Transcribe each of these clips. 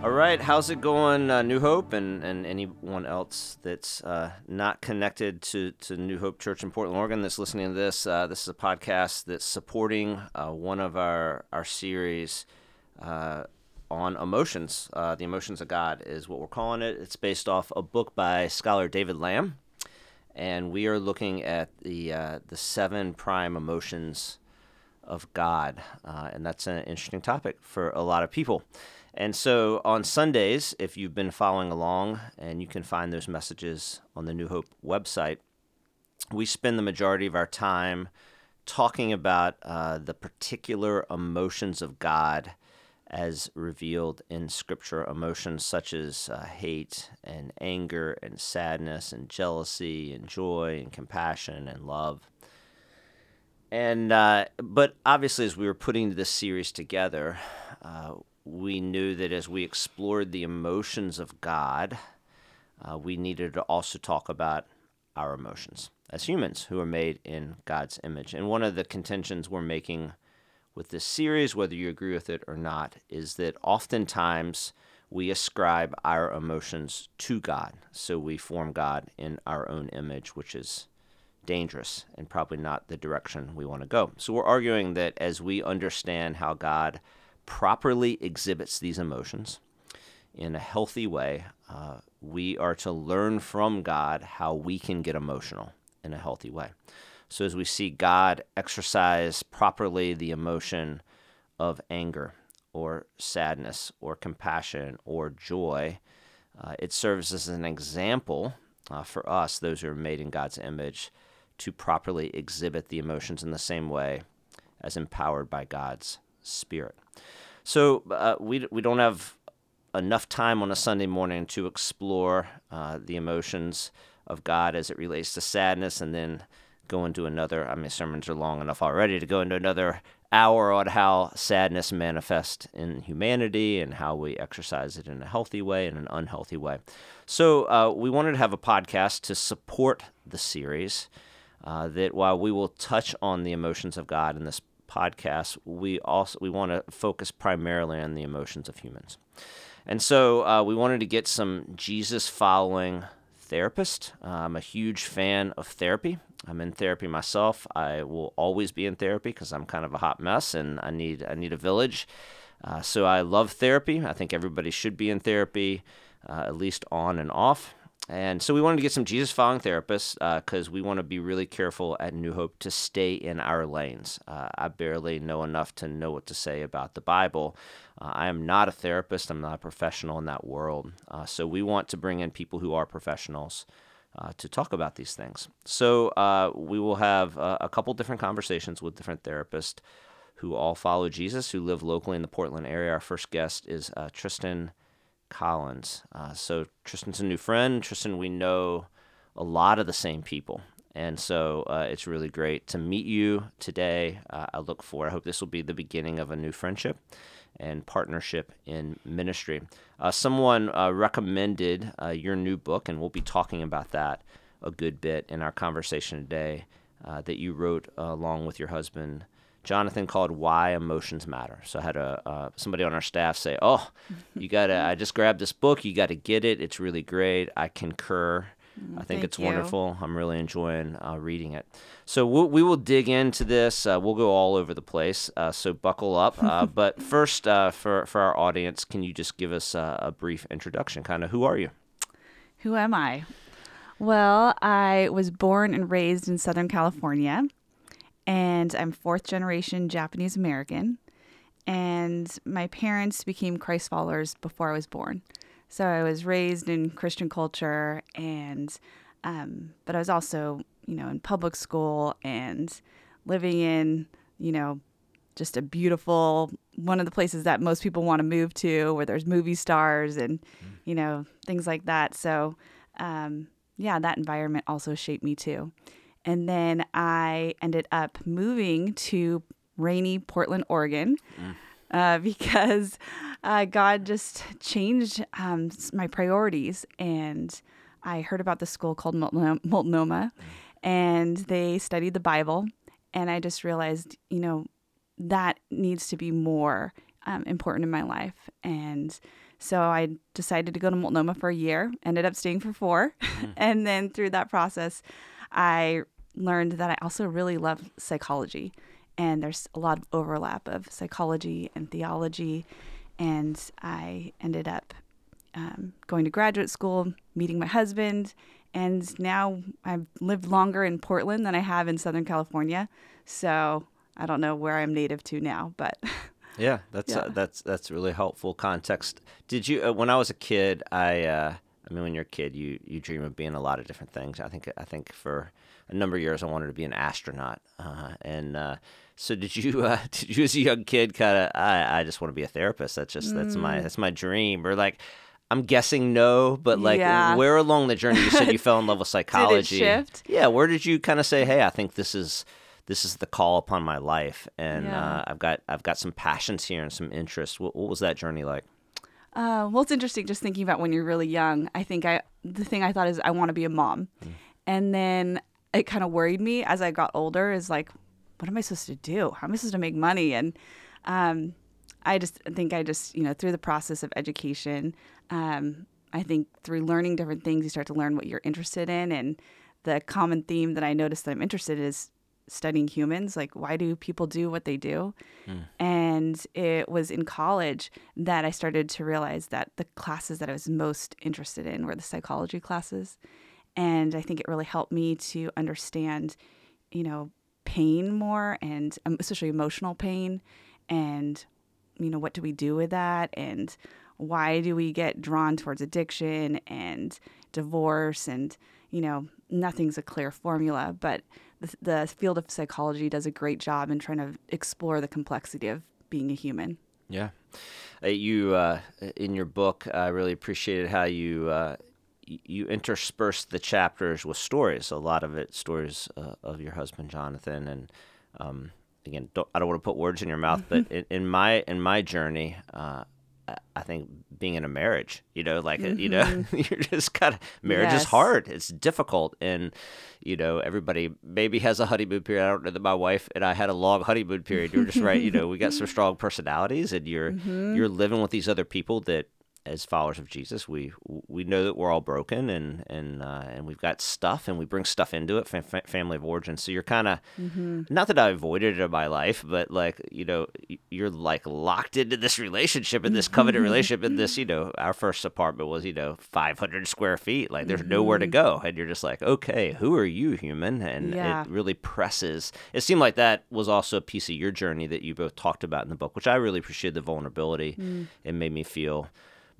All right, how's it going, uh, New Hope, and, and anyone else that's uh, not connected to, to New Hope Church in Portland, Oregon that's listening to this? Uh, this is a podcast that's supporting uh, one of our, our series uh, on emotions. Uh, the Emotions of God is what we're calling it. It's based off a book by scholar David Lamb, and we are looking at the, the seven prime emotions of God, and that's an interesting topic for a lot of people. And so on Sundays, if you've been following along, and you can find those messages on the New Hope website, we spend the majority of our time talking about uh, the particular emotions of God as revealed in Scripture, emotions such as uh, hate and anger and sadness and jealousy and joy and compassion and love. And uh, but obviously, as we were putting this series together, uh, we knew that as we explored the emotions of God, uh, we needed to also talk about our emotions as humans who are made in God's image. And one of the contentions we're making with this series, whether you agree with it or not, is that oftentimes we ascribe our emotions to God. So we form God in our own image, which is dangerous and probably not the direction we want to go. So we're arguing that as we understand how God properly exhibits these emotions in a healthy way, uh, we are to learn from God how we can get emotional in a healthy way. So, as we see God exercise properly the emotion of anger or sadness or compassion or joy, uh, it serves as an example uh, for us, those who are made in God's image, to properly exhibit the emotions in the same way as empowered by God's Spirit. So uh, we we don't have enough time on a Sunday morning to explore uh, the emotions of God as it relates to sadness, and then go into another. I mean, sermons are long enough already to go into another hour on how sadness manifests in humanity and how we exercise it in a healthy way and an unhealthy way. So uh, we wanted to have a podcast to support the series. Uh, that while we will touch on the emotions of God in this podcast, we also we want to focus primarily on the emotions of humans. And so uh, we wanted to get some Jesus following therapist. Uh, I'm a huge fan of therapy. I'm in therapy myself. I will always be in therapy because I'm kind of a hot mess and I need I need a village. Uh, so I love therapy. I think everybody should be in therapy, uh, at least on and off. And so we wanted to get some Jesus following therapists because uh, we want to be really careful at New Hope to stay in our lanes. Uh, I barely know enough to know what to say about the Bible. Uh, I am not a therapist, I'm not a professional in that world. Uh, so we want to bring in people who are professionals. Uh, to talk about these things. So, uh, we will have a couple different conversations with different therapists who all follow Jesus, who live locally in the Portland area. Our first guest is Tristen Collins. Uh, so Tristen's a new friend. Tristen, we know a lot of the same people. And so uh, it's really great to meet you today. Uh, I look forward, I hope this will be the beginning of a new friendship and partnership in ministry. Uh, someone uh, recommended uh, your new book, and we'll be talking about that a good bit in our conversation today, that you wrote along with your husband. Jonathan called "Why Emotions Matter." So I had a uh, somebody on our staff say, "Oh, you gotta! I just grabbed this book. You got to get it. It's really great. I concur. I think Thank it's you. wonderful. I'm really enjoying uh, reading it. So we'll, we will dig into this. Uh, we'll go all over the place. Uh, so buckle up. Uh, but first, uh, for for our audience, can you just give us uh, a brief introduction? Kind of who are you? Who am I? Well, I was born and raised in Southern California, and I'm fourth generation Japanese American. And my parents became Christ followers before I was born. So I was raised in Christian culture, and um, but I was also, you know, in public school and living in, you know, just a beautiful one of the places that most people want to move to, where there's movie stars and, you know, things like that. So, um, yeah, that environment also shaped me too. And then I ended up moving to rainy Portland, Oregon, uh, because uh, God just changed um, my priorities. And I heard about this school called Multnomah, and they studied the Bible. And I just realized, you know, that needs to be more um, important in my life. And So I decided to go to Multnomah for a year, ended up staying for 4 and then through that process, I learned that I also really love psychology. And there's a lot of overlap of psychology and theology. And I ended up um, going to graduate school, meeting my husband, and now I've lived longer in Portland than I have in Southern California. So I don't know where I'm native to now, but yeah, that's uh, that's that's really helpful context. Did you uh, when I was a kid? I uh, I mean, when you're a kid, you you dream of being a lot of different things. I think I think for a number of years, I wanted to be an astronaut. Uh, and uh, so, did you uh, did you as a young kid kind of I I just want to be a therapist. That's just that's Mm. my that's my dream. Or like. I'm guessing no, but like Yeah. where along the journey you said you fell in love with psychology? shift? Yeah, where did you kind of say, "Hey, I think this is this is the call upon my life, and Yeah. uh, I've got I've got some passions here and some interests." What, what was that journey like? Uh, well, it's interesting just thinking about when you're really young. I think I the thing I thought is I want to be a mom, and then it kind of worried me as I got older. Is like, what am I supposed to do? How am I supposed to make money? And um, I just think I just you know through the process of education, um, I think through learning different things, you start to learn what you're interested in, and the common theme that I noticed that I'm interested in is studying humans. Like, why do people do what they do? Hmm. And it was in college that I started to realize that the classes that I was most interested in were the psychology classes. And I think it really helped me to understand, you know, pain more and especially emotional pain and, you know, what do we do with that? And why do we get drawn towards addiction and divorce? And, you know, nothing's a clear formula, but the, the field of psychology does a great job in trying to explore the complexity of being a human. Yeah, uh, you uh, in your book, I really appreciated how you uh, you interspersed the chapters with stories. A lot of it stories uh, of your husband Jonathan, and um, again, don't, I don't want to put words in your mouth, but in, in my in my journey. I- think being in a marriage, you know, like uh you know, you're just kind of marriage is hard. It's difficult, and you know, everybody maybe has a honeymoon period. I don't know that my wife and I had a long honeymoon period. You're just right. You know, we got some strong personalities, and you're you're living with these other people that, as followers of Jesus, we we know that we're all broken, and and uh, and we've got stuff, and we bring stuff into it. Fa- family of origin. So you're kind of mm-hmm. not that I avoided it in my life, but like you know, you're like locked into this relationship, in this covenant mm-hmm. relationship, in this. You know, our first apartment was you know 500 square feet. Like there's nowhere to mm-hmm. go, and you're just like, okay, who are you, human? And Yeah. it really presses. It seemed like that was also a piece of your journey that you both talked about in the book, which I really appreciated the vulnerability. Mm. It made me feel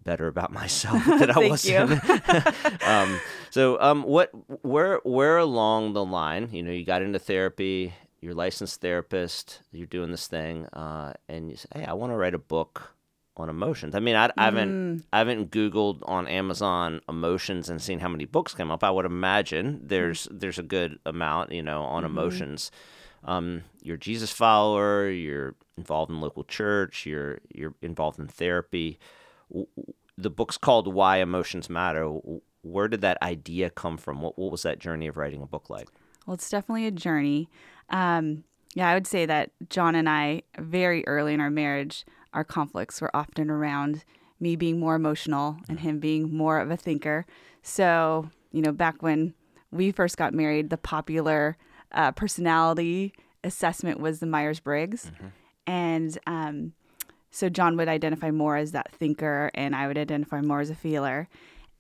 better about myself that I wasn't. um, so, um, what, where, where along the line, you know, you got into therapy, you're a licensed therapist, you're doing this thing, uh, and you say, hey, I want to write a book on emotions. I mean, I, I haven't, I haven't Googled on Amazon emotions and seen how many books come up. I would imagine there's, there's a good amount, you know, on emotions. Um, you're a Jesus follower. You're involved in local church. You're, you're involved in therapy the book's called Why Emotions Matter. Where did that idea come from? What, what was that journey of writing a book like? Well, it's definitely a journey. Um, yeah, I would say that John and I, very early in our marriage, our conflicts were often around me being more emotional and him being more of a thinker. So, you know, back when we first got married, the popular uh, personality assessment was the Myers Briggs. And um, so John would identify more as that thinker, and I would identify more as a feeler.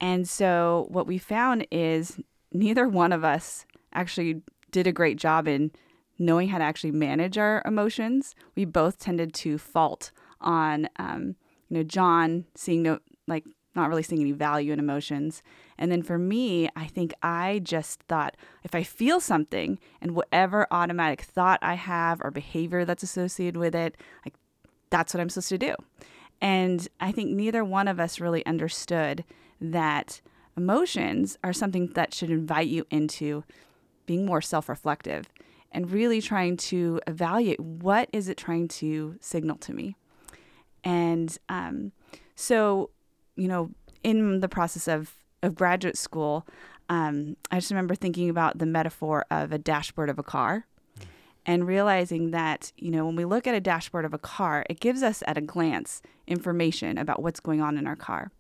And so what we found is neither one of us actually did a great job in knowing how to actually manage our emotions. We both tended to fault on, um, you know, John seeing no, like, not really seeing any value in emotions. And then for me, I think I just thought if I feel something and whatever automatic thought I have or behavior that's associated with it, like that's what I'm supposed to do. And I think neither one of us really understood that emotions are something that should invite you into being more self-reflective and really trying to evaluate what is it trying to signal to me. And um, so, you know, in the process of, of graduate school, um, I just remember thinking about the metaphor of a dashboard of a car. And realizing that, you know, when we look at a dashboard of a car, it gives us at a glance information about what's going on in our car.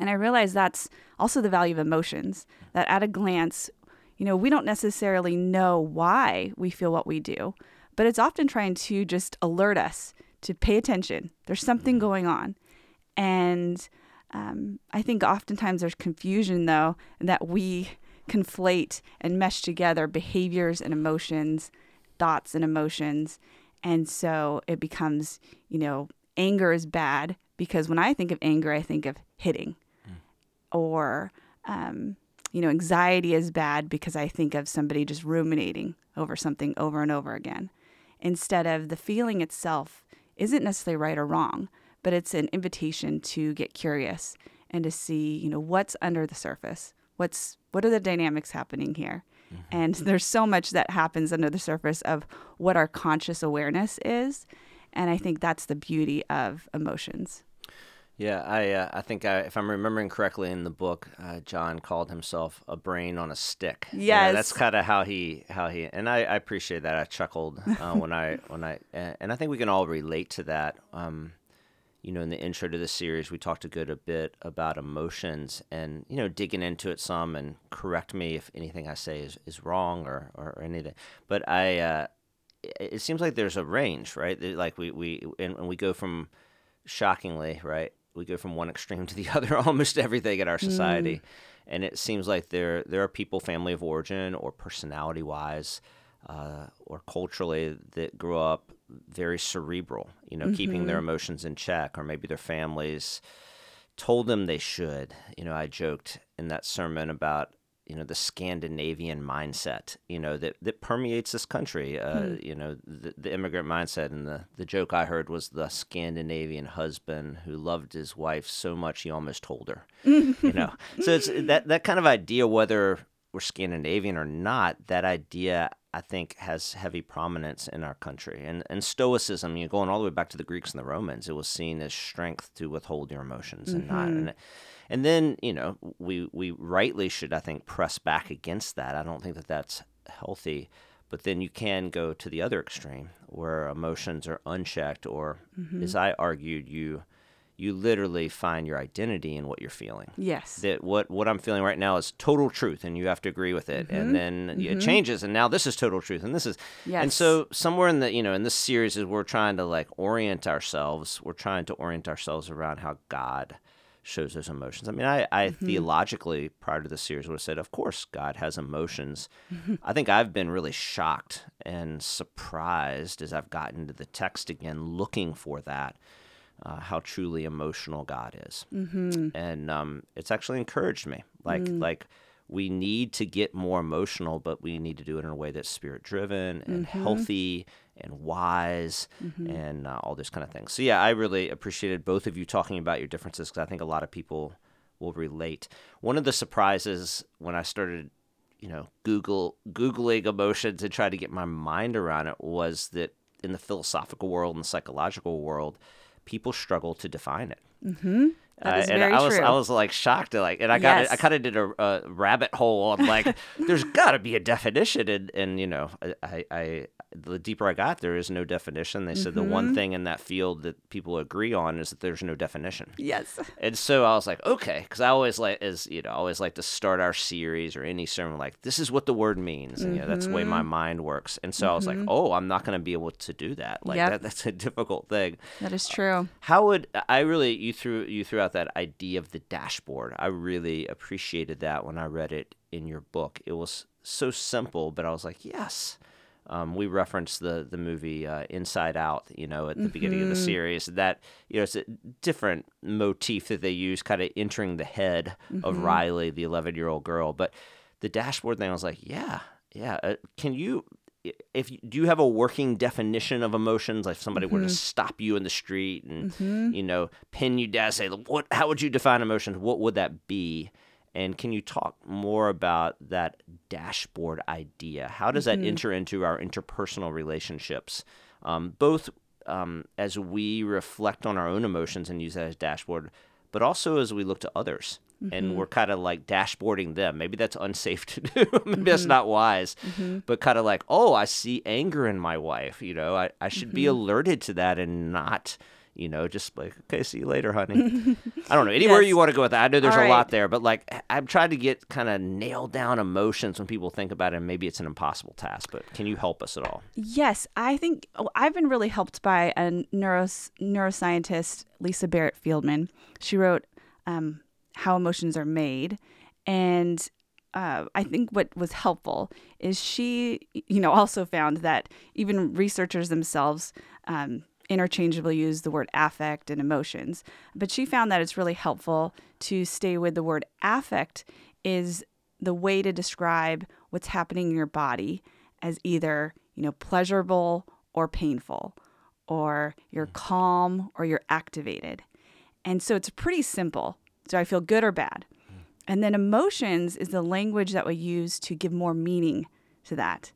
And I realize that's also the value of emotions, that at a glance, you know, we don't necessarily know why we feel what we do, but it's often trying to just alert us to pay attention. There's something going on. And um, I think oftentimes there's confusion, though, that we conflate and mesh together behaviors and emotions, thoughts and emotions. And so it becomes, you know, anger is bad because when I think of anger, I think of hitting. Mm. Or, um, you know, anxiety is bad because I think of somebody just ruminating over something over and over again. Instead of the feeling itself isn't necessarily right or wrong, but it's an invitation to get curious and to see, you know, what's under the surface. What's what are the dynamics happening here? Mm-hmm. And there's so much that happens under the surface of what our conscious awareness is. And I think that's the beauty of emotions. Yeah, I uh, I think I, if I'm remembering correctly in the book, uh, John called himself a brain on a stick. Yes, yeah, that's kind of how he how he and I, I appreciate that. I chuckled uh, when I when I and I think we can all relate to that. Um, you know, in the intro to the series, we talked a good a bit about emotions and you know digging into it some and correct me if anything I say is, is wrong or, or anything. But I uh, it seems like there's a range, right? Like we we and, and we go from shockingly right we go from one extreme to the other almost everything in our society. Mm. And it seems like there there are people, family of origin or personality wise, uh, or culturally that grew up very cerebral, you know, mm-hmm. keeping their mm-hmm. emotions in check, or maybe their families told them they should. You know, I joked in that sermon about you know the Scandinavian mindset you know that that permeates this country uh, hmm. you know the, the immigrant mindset and the the joke I heard was the Scandinavian husband who loved his wife so much he almost told her you know so it's that that kind of idea whether we're Scandinavian or not that idea I think has heavy prominence in our country and and stoicism you know going all the way back to the Greeks and the Romans it was seen as strength to withhold your emotions mm-hmm. and not and and then, you know, we, we rightly should, I think, press back against that. I don't think that that's healthy. But then you can go to the other extreme where emotions are unchecked, or mm-hmm. as I argued, you you literally find your identity in what you're feeling. Yes. That what what I'm feeling right now is total truth, and you have to agree with it. Mm-hmm. And then mm-hmm. it changes, and now this is total truth, and this is. Yes. And so somewhere in the you know in this series is we're trying to like orient ourselves. We're trying to orient ourselves around how God shows those emotions. I mean, I, I mm-hmm. theologically, prior to the series, would have said, of course, God has emotions. I think I've been really shocked and surprised as I've gotten to the text again, looking for that, uh, how truly emotional God is. Mm-hmm. And um, it's actually encouraged me. Like, mm. like, we need to get more emotional, but we need to do it in a way that's spirit driven and mm-hmm. healthy and wise mm-hmm. and uh, all this kind of things. So, yeah, I really appreciated both of you talking about your differences because I think a lot of people will relate. One of the surprises when I started, you know, Google Googling emotions and try to get my mind around it was that in the philosophical world and the psychological world, people struggle to define it. Mm-hmm. Uh, and I was true. I was like shocked like and I got yes. it, I kind of did a, a, rabbit hole on like there's got to be a definition and and you know I, I the deeper I got, there is no definition. They said mm-hmm. the one mm-hmm. thing in that field that people agree on is that there's no definition. Yes. And so I was like, okay, because I always like is you know always like to start our series or any sermon like this is what the word means, and mm-hmm. you know that's the way my mm-hmm. mind works. And so mm-hmm. I was like, mm-hmm. oh, I'm not going to be able to do that. Like yep. that, that's a difficult thing. That is true. How would I really you threw you threw out that idea of the dashboard? I really appreciated that when I read it in your book. It was so simple, but I was like, yes um, we referenced the the movie uh, Inside Out, you know, at the mm-hmm. beginning of the mm-hmm. series. That you know, it's a different motif that they use, kind of entering the head mm-hmm. of Riley, the eleven year old girl. But the dashboard thing, I was like, yeah, yeah. Uh, can you? If do you have a working definition of emotions? Like if somebody mm-hmm. were to mm-hmm. stop you in the street and mm-hmm. you know pin you down, say, "What? How would you define emotions? What would that be?" And can you talk more about that dashboard idea? How does that mm-hmm. enter into our interpersonal relationships, um, both um, as we reflect on our own emotions and use that as dashboard, but also as we look to others and mm-hmm. we're kind of like dashboarding them. Maybe that's unsafe to do. Maybe that's mm-hmm. not wise. Mm-hmm. But kind of like, oh, I see anger in my wife. You know, I, I should be alerted to that and not, you know, just like, okay, see you later, honey. I don't know. Anywhere Yes. you want to go with that. I know there's All a right. lot there, but like I'm trying to get kind of nailed down emotions when people think about it. And maybe it's an impossible task, but can you help us at all? Yes, I think oh, I've been really helped by a neuros, neuroscientist, Lisa Barrett Feldman. She wrote um, How Emotions Are Made. And uh, I think what was helpful is she, you know, also found that even researchers themselves um, interchangeably use the word affect and emotions. But she found that it's really helpful to stay with the word affect is the way to describe what's happening in your body as either, you know, pleasurable or painful, or you're calm or you're activated. And so it's pretty simple. Do I feel good or bad? And then emotions is the language that we use to give more meaning to that.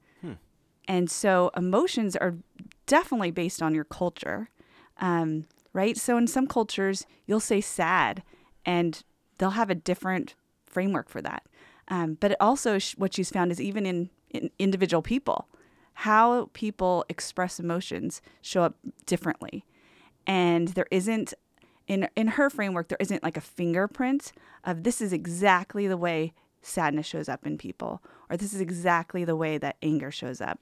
And so emotions are definitely based on your culture, um, right? So in some cultures, you'll say sad, and they'll have a different framework for that. Um, but it also, sh- what she's found is even in, in individual people, how people express emotions show up differently. And there isn't, in, in her framework, there isn't like a fingerprint of this is exactly the way sadness shows up in people, or this is exactly the way that anger shows up.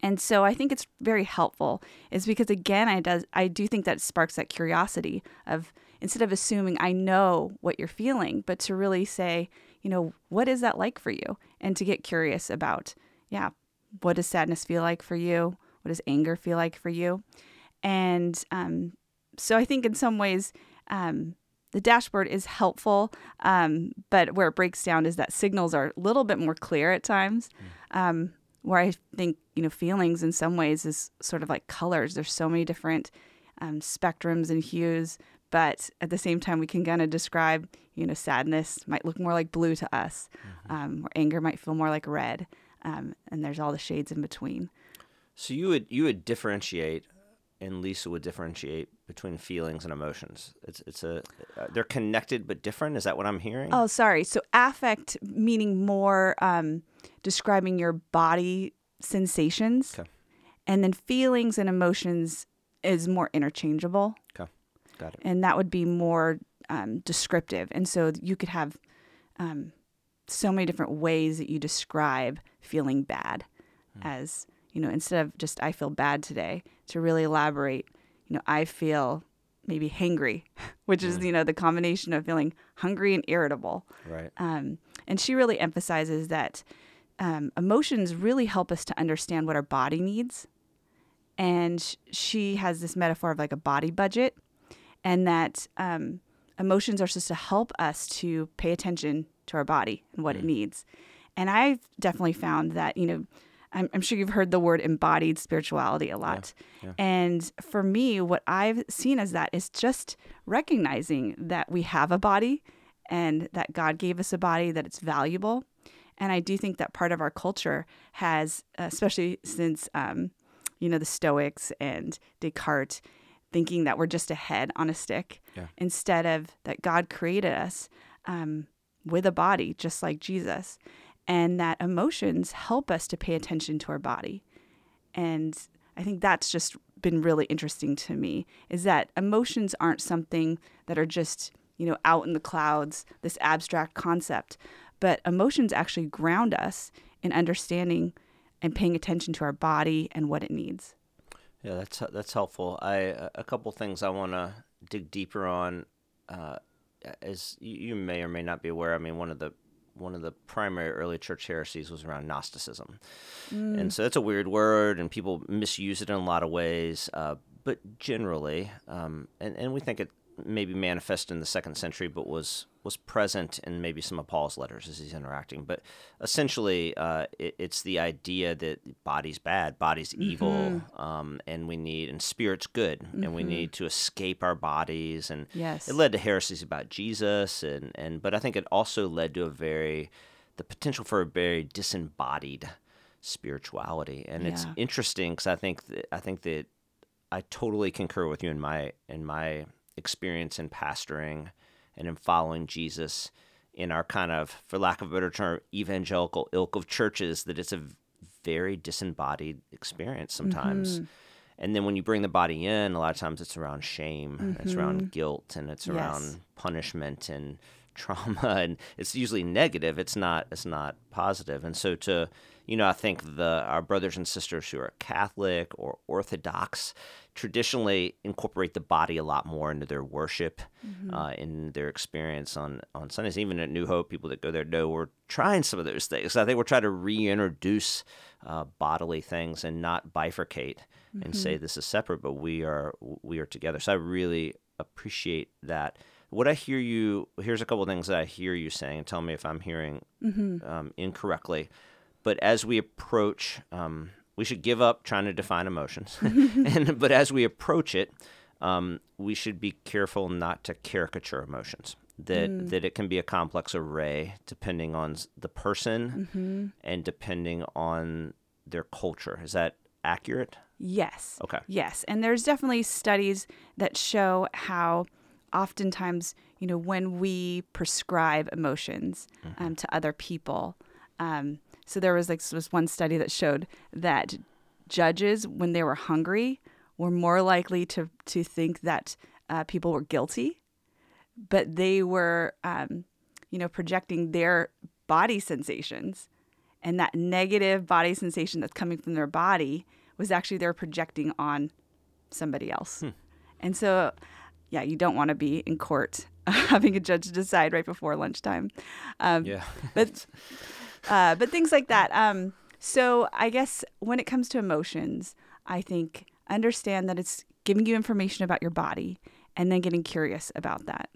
And so I think it's very helpful is because again I does I do think that sparks that curiosity of instead of assuming I know what you're feeling, but to really say, you know, what is that like for you? And to get curious about, yeah, what does sadness feel like for you? What does anger feel like for you? And um, so I think in some ways, um, the dashboard is helpful, um, but where it breaks down is that signals are a little bit more clear at times. Um, where I think you know feelings in some ways is sort of like colors. There's so many different um, spectrums and hues, but at the same time, we can kind of describe you know sadness might look more like blue to us, um, or anger might feel more like red, um, and there's all the shades in between. So you would you would differentiate, and Lisa would differentiate between feelings and emotions. It's it's a uh, they're connected but different. Is that what I'm hearing? Oh, sorry. So affect meaning more um, describing your body sensations, Okay. and then feelings and emotions is more interchangeable, Okay, got it. and that would be more um, descriptive. And so you could have um, so many different ways that you describe feeling bad, as you know, instead of just I feel bad today, to really elaborate. You know, I feel maybe hangry, which is you know the combination of feeling hungry and irritable. Right. Um, and she really emphasizes that um, emotions really help us to understand what our body needs. And she has this metaphor of like a body budget, and that um, emotions are supposed to help us to pay attention to our body and what it needs. And I've definitely found that, you know, I'm, I'm sure you've heard the word embodied spirituality a lot. yeah. And for me, what I've seen as that is just recognizing that we have a body and that God gave us a body, that it's valuable. And I do think that part of our culture has, especially since, um, you know, the Stoics and Descartes, thinking that we're just a head on a stick Yeah. instead of that God created us um, with a body, just like Jesus, and that emotions help us to pay attention to our body. And I think that's just been really interesting to me is that emotions aren't something that are just, you know, out in the clouds, this abstract concept, but emotions actually ground us in understanding and paying attention to our body and what it needs. Yeah, that's that's helpful. I a couple things I want to dig deeper on. Uh, as you, you may or may not be aware, I mean one of the one of the primary early church heresies was around Gnosticism, and so that's a weird word, and people misuse it in a lot of ways. Uh, but generally, um, and and we think it maybe manifest in the second century, but was was present in maybe some of Paul's letters as he's interacting. But essentially, uh, it, it's the idea that body's bad, body's evil, um, and we need and spirit's good, and we need to escape our bodies. And Yes. it led to heresies about Jesus, and and but I think it also led to a very the potential for a very disembodied spirituality, and it's interesting because I think that, I think that I totally concur with you in my in my experience in pastoring and in following Jesus in our kind of, for lack of a better term, evangelical ilk of churches, that it's a very disembodied experience sometimes. Mm-hmm. And then when you bring the body in, a lot of times it's around shame, it's around guilt, and it's Mm-hmm. Yes. around punishment and trauma, and it's usually negative. It's not. It's not positive. And so to, you know, I think the our brothers and sisters who are Catholic or Orthodox traditionally incorporate the body a lot more into their worship, uh, in their experience on on Sundays. Even at New Hope, people that go there know we're trying some of those things. I think we're trying to reintroduce uh, bodily things and not bifurcate and say this is separate, but we are we are together. So I really appreciate that. What I hear you here's a couple of things that I hear you saying, and tell me if I'm hearing um, incorrectly. But as we approach, um, we should give up trying to define emotions, and but as we approach it, um, we should be careful not to caricature emotions. That that it can be a complex array depending on the person and depending on their culture. Is that accurate? Yes. Okay. Yes. And there's definitely studies that show how oftentimes, you know, when we prescribe emotions um, to other people, um, so there was like this one study that showed that judges, when they were hungry, were more likely to to think that uh, people were guilty, but they were, um, you know, projecting their body sensations, and that negative body sensation that's coming from their body was actually they're projecting on somebody else. And so, yeah, you don't want to be in court having a judge decide right before lunchtime. Um, Yeah. but uh, but things like that. Um, so I guess when it comes to emotions, I think understand that it's giving you information about your body and then getting curious about that.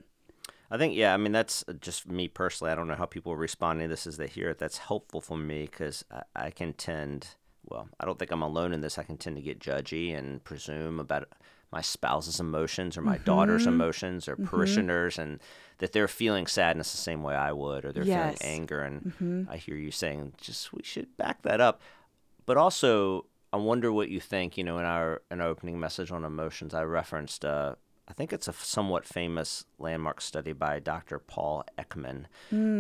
I think, yeah, I mean, that's just me personally. I don't know how people are responding to this as they hear it. That's helpful for me because I, I can tend, well, I don't think I'm alone in this. I can tend to get judgy and presume about my spouse's emotions or my daughter's emotions or parishioners and that they're feeling sadness the same way I would or they're Yes. feeling anger. And I hear you saying, just we should back that up. But also, I wonder what you think. You know, in our in our opening message on emotions, I referenced. Uh, I think it's a somewhat famous landmark study by Dr. Paul Ekman,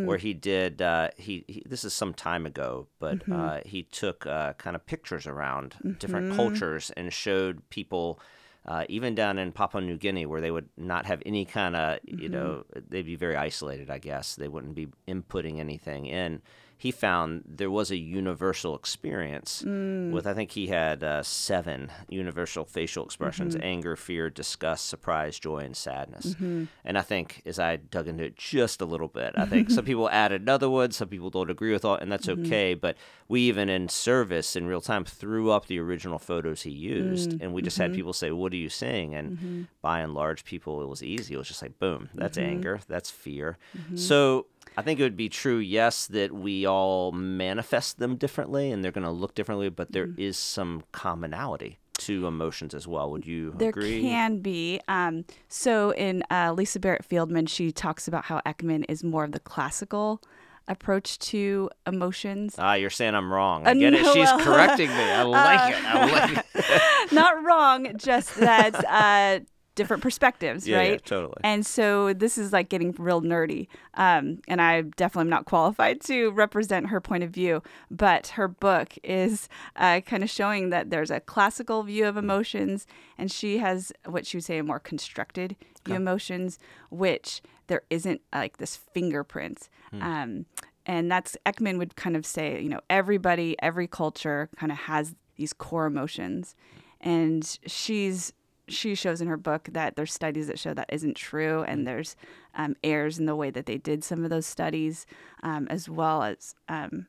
where he did. Uh, he, he this is some time ago, but uh, he took uh, kind of pictures around different cultures and showed people. Uh, even down in Papua New Guinea, where they would not have any kind of, you know, they'd be very isolated, I guess. They wouldn't be inputting anything in. He found there was a universal experience mm. with, I think he had uh, seven universal facial expressions mm-hmm. anger, fear, disgust, surprise, joy, and sadness. Mm-hmm. And I think as I dug into it just a little bit, I think some people added another one, some people don't agree with all, and that's mm-hmm. okay. But we even in service in real time threw up the original photos he used, mm, and we just had people say, What are you seeing? And by and large, people, it was easy. It was just like, boom, that's anger, that's fear. So I think it would be true, yes, that we all manifest them differently and they're going to look differently, but there is some commonality to emotions as well. Would you There agree? can be. Um, so in uh, Lisa Barrett Feldman, she talks about how Ekman is more of the classical approach to emotions. Ah, you're saying I'm wrong. I Uh, get it. no, She's well, correcting me. I like it. I like it. Not wrong, just that uh, different perspectives, Yeah, yeah, right? totally. And so this is like getting real nerdy. Um, and I definitely am not qualified to represent her point of view, but her book is uh, kind of showing that there's a classical view of emotions, and she has what she would say a more constructed view of emotions, which there isn't like this fingerprint. Um, and that's Ekman would kind of say, you know, everybody, every culture kind of has these core emotions. And she's she shows in her book that there's studies that show that isn't true, and there's um, errors in the way that they did some of those studies, um, as well as, um,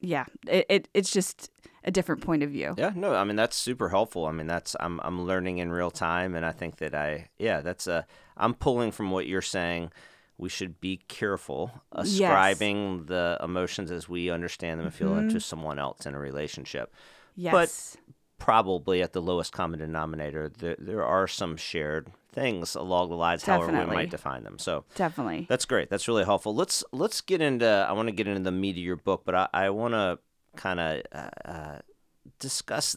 yeah, it, it it's just a different point of view. Yeah, no, I mean that's super helpful. I mean that's I'm I'm learning in real time, and I think that I yeah that's a I'm pulling from what you're saying. We should be careful ascribing the emotions as we understand them and feel them Mm-hmm. to someone else in a relationship. Yes, Probably at the lowest common denominator, there there are some shared things along the lines, however we might define them. So definitely. that's great. That's really helpful. Let's let's get into. I want to get into the meat of your book, but I, I want to kind of uh, uh, discuss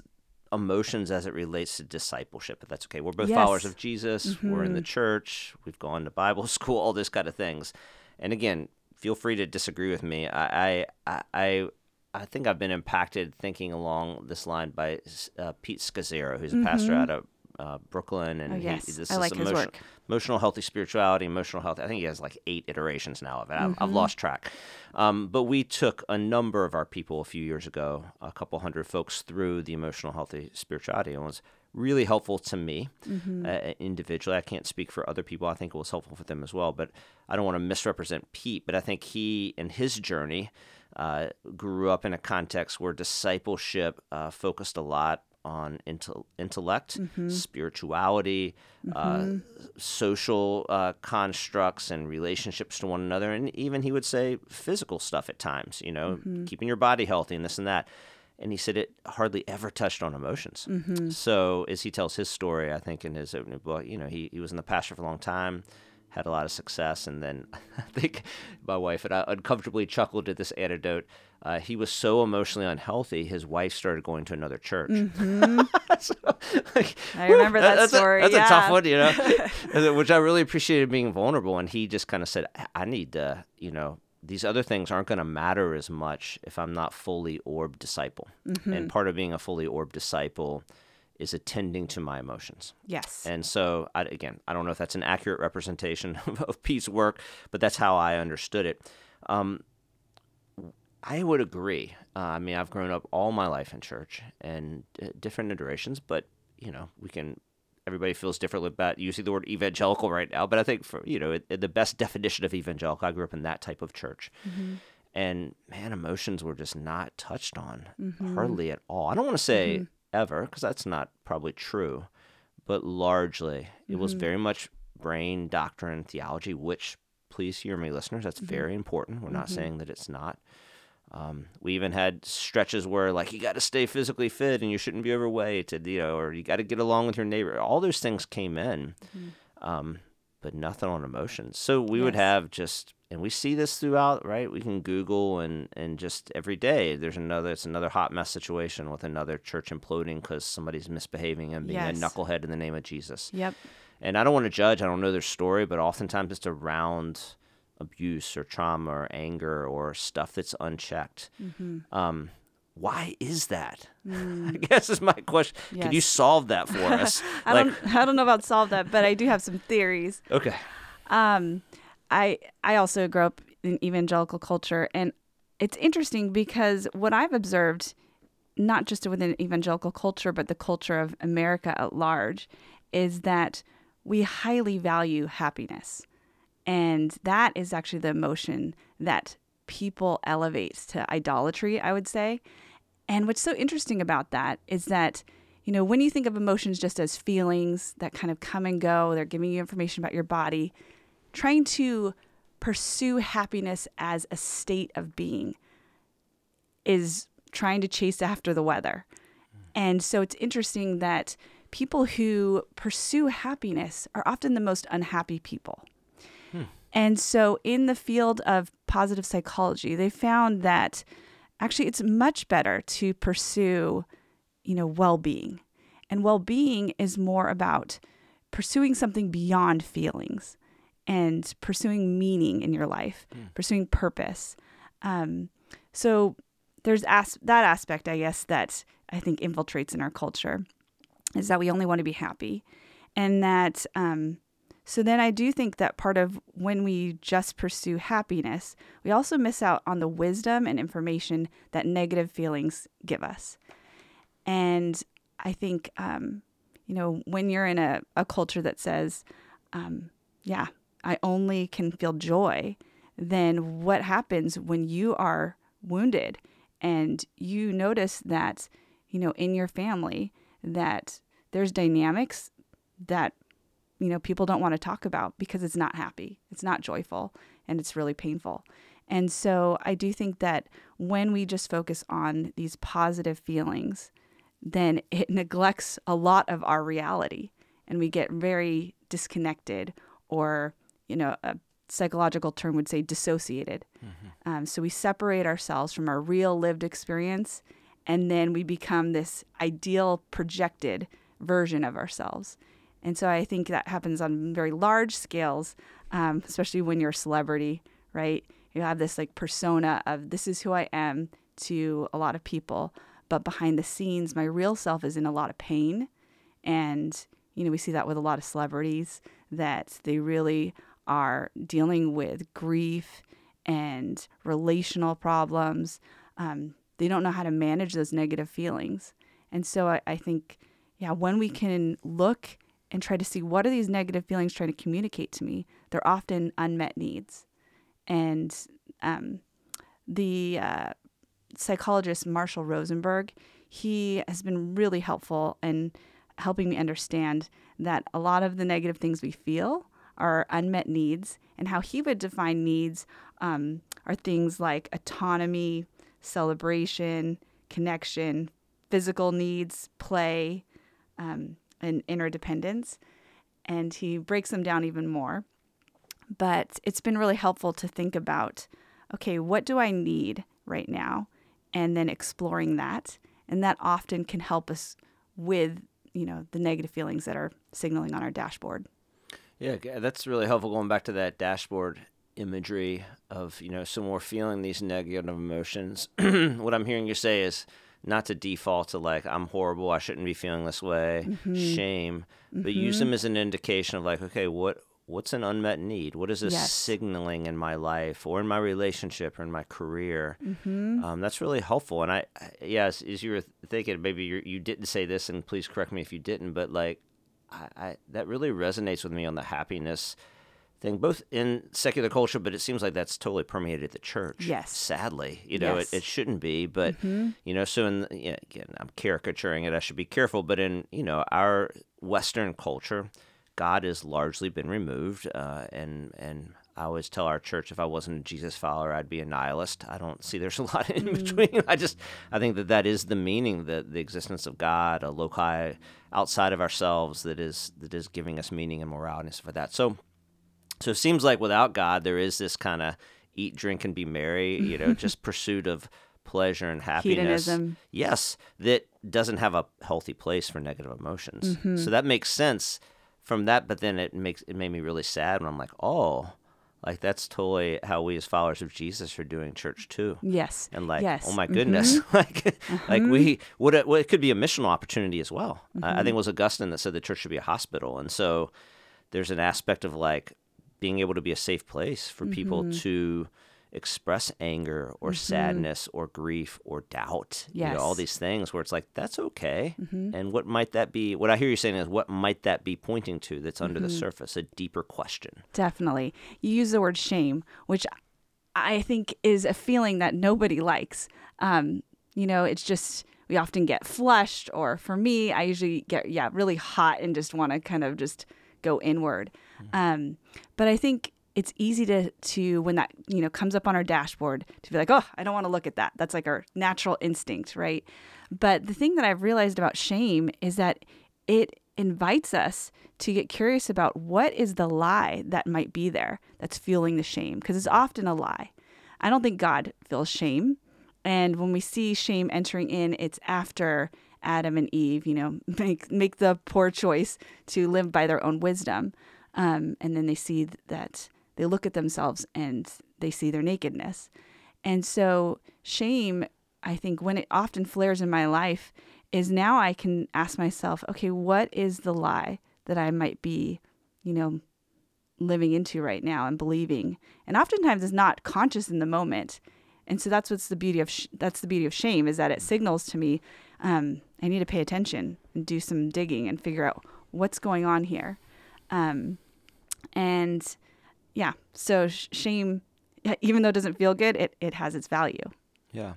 emotions as it relates to discipleship, if that's okay. We're both Yes. followers of Jesus. We're in the church. We've gone to Bible school, all this kind of things. And again, feel free to disagree with me. I I I, I think I've been impacted thinking along this line by uh, Pete Scazzero, who's a pastor out of uh, Brooklyn, and Oh, he- this I is like work. emotional healthy spirituality, emotional health. I think he has like eight iterations now of it. I've, Mm-hmm. I've lost track. Um, but we took a number of our people a few years ago, a couple hundred folks through the emotional healthy spirituality, and it was really helpful to me Mm-hmm. uh, individually. I can't speak for other people. I think it was helpful for them as well. But I don't want to misrepresent Pete. But I think he, and his journey, uh, grew up in a context where discipleship uh, focused a lot on intel- intellect, spirituality, uh, social uh, constructs, and relationships to one another, and even he would say physical stuff at times. You know, keeping your body healthy and this and that. And he said it hardly ever touched on emotions. So as he tells his story, I think in his opening book, you know, he, he was in the pasture for a long time, had a lot of success, and then I think my wife and I uncomfortably chuckled at this anecdote. Uh, he was so emotionally unhealthy, his wife started going to another church. So, like, I remember that that's story, A, that's a tough one, you know, which I really appreciated being vulnerable. And he just kind of said, "I- need to, you know, these other things aren't going to matter as much if I'm not fully orbed disciple. Mm-hmm. And part of being a fully orbed disciple is attending to my emotions. Yes. And so, I, again, I don't know if that's an accurate representation of, of Pete's work, but that's how I understood it. Um, I would agree. Uh, I mean, I've grown up all my life in church and uh, different iterations, but you know, we can. Everybody feels differently about using the word evangelical right now, but I think for you know, it, it- the best definition of evangelical, I grew up in that type of church, and man, emotions were just not touched on hardly at all. I don't want to say ever because that's not probably true, but largely it was very much brain doctrine theology, which please hear me, listeners, that's very important. We're not saying that it's not. Um, we even had stretches where like you got to stay physically fit and you shouldn't be overweight, and, you know, or you got to get along with your neighbor. All those things came in, um, but nothing on emotions. So we would have just, and we see this throughout, right? We can Google and and just every day there's another, it's another hot mess situation with another church imploding because somebody's misbehaving and being Yes. a knucklehead in the name of Jesus. Yep. And I don't want to judge, I don't know their story, but oftentimes it's around abuse or trauma or anger or stuff that's unchecked. Um, why is that? I guess is my question. Can you solve that for us? I don't I don't know about solve that, but I do have some theories. okay. Um, I I also grew up in evangelical culture, and it's interesting because what I've observed, not just within evangelical culture, but the culture of America at large, is that we highly value happiness, and that is actually the emotion that people elevate to idolatry. I would say, and what's so interesting about that is that. You know, when you think of emotions just as feelings that kind of come and go, they're giving you information about your body, trying to pursue happiness as a state of being is trying to chase after the weather. Mm. And so it's interesting that people who pursue happiness are often the most unhappy people. Hmm. And so in the field of positive psychology, they found that actually it's much better to pursue, you know, well-being. And well-being is more about pursuing something beyond feelings and pursuing meaning in your life, pursuing purpose. Um, so there's as- that aspect, I guess, that I think infiltrates in our culture is that we only want to be happy. And that, um, so then I do think that part of when we just pursue happiness, we also miss out on the wisdom and information that negative feelings give us. And I think, um, you know, when you're in a, a culture that says, um, yeah, I only can feel joy, then what happens when you are wounded and you notice that, you know, in your family, that there's dynamics that, you know, people don't want to talk about because it's not happy, it's not joyful, and it's really painful. And so I do think that when we just focus on these positive feelings, then it neglects a lot of our reality and we get very disconnected or you know a psychological term would say dissociated um, so we separate ourselves from our real lived experience and then we become this ideal projected version of ourselves. And so I think that happens on very large scales, um, especially when you're a celebrity, right? You have this like persona of this is who I am to a lot of people, but behind the scenes, my real self is in a lot of pain. And, you know, we see that with a lot of celebrities that they really are dealing with grief and relational problems. Um, they don't know how to manage those negative feelings. And so I, I think, yeah, when we can look and try to see what are these negative feelings trying to communicate to me, they're often unmet needs. And um, the uh, psychologist Marshall Rosenberg, he has been really helpful in helping me understand that a lot of the negative things we feel are unmet needs, and how he would define needs um, are things like autonomy, celebration, connection, physical needs, play, um, and interdependence. And he breaks them down even more. But it's been really helpful to think about okay, what do I need right now? And then exploring that. And that often can help us with, you know, the negative feelings that are signaling on our dashboard. Yeah, that's really helpful going back to that dashboard imagery of, you know, so we're feeling these negative emotions. what I'm hearing you say is not to default to like I'm horrible, I shouldn't be feeling this way, mm-hmm. shame, but mm-hmm. use them as an indication of like, okay, what what's an unmet need? What is this yes. signaling in my life or in my relationship or in my career? Mm-hmm. Um, that's really helpful. And I, I yeah, as, as, you were thinking, maybe you you didn't say this, and please correct me if you didn't, but like, I, I that really resonates with me on the happiness thing, both in secular culture, but it seems like that's totally permeated the church. Yes. Sadly, you know, yes. it, it shouldn't be, but mm-hmm. you know, so in yeah, again, I'm caricaturing it. I should be careful, but in you know our Western culture, God has largely been removed, uh, and and I always tell our church if I wasn't a Jesus follower, I'd be a nihilist. I don't see there's a lot in mm. between. I just I think that that is the meaning that the existence of God, a loci outside of ourselves that is that is giving us meaning and morality and stuff like that. So so it seems like without God, there is this kind of eat, drink, and be merry. You know, just pursuit of pleasure and happiness. Hedonism. Yes, that doesn't have a healthy place for negative emotions. Mm-hmm. So that makes sense from that, but then it makes it made me really sad when I'm like, oh, like that's totally how we as followers of Jesus are doing church too. Yes. And like, yes. oh my goodness, mm-hmm. like, mm-hmm. like we would it, well, it could be a missional opportunity as well. Mm-hmm. I, I think mm-hmm. it was Augustine that said the church should be a hospital, and so there's an aspect of like being able to be a safe place for people mm-hmm. to express anger or mm-hmm. sadness or grief or doubt. Yes. You know, all these things where it's like, that's okay. Mm-hmm. And what might that be? What I hear you saying is, what might that be pointing to that's under mm-hmm. the surface? A deeper question. Definitely. You use the word shame, which I think is a feeling that nobody likes. Um, you know, it's just, we often get flushed, or for me, I usually get, yeah, really hot and just want to kind of just go inward. Mm-hmm. Um, but I think it's easy to to when that you know comes up on our dashboard to be like oh i don't want to look at that. That's like our natural instinct right? But the thing that i've realized about shame is that it invites us to get curious about what is the lie that might be there that's fueling the shame because it's often a lie. I don't think god feels shame and when we see shame entering in it's after adam and eve you know make make the poor choice to live by their own wisdom um, and then they see that they look at themselves and they see their nakedness. And so, shame, I think, when it often flares in my life, is now I can ask myself, okay, what is the lie that I might be, you know, living into right now and believing? And oftentimes it's not conscious in the moment. And so that's what's the beauty of sh- that's the beauty of shame is that it signals to me um, I need to pay attention and do some digging and figure out what's going on here. Um, and yeah, so sh- shame, even though it doesn't feel good, it, it has its value. Yeah.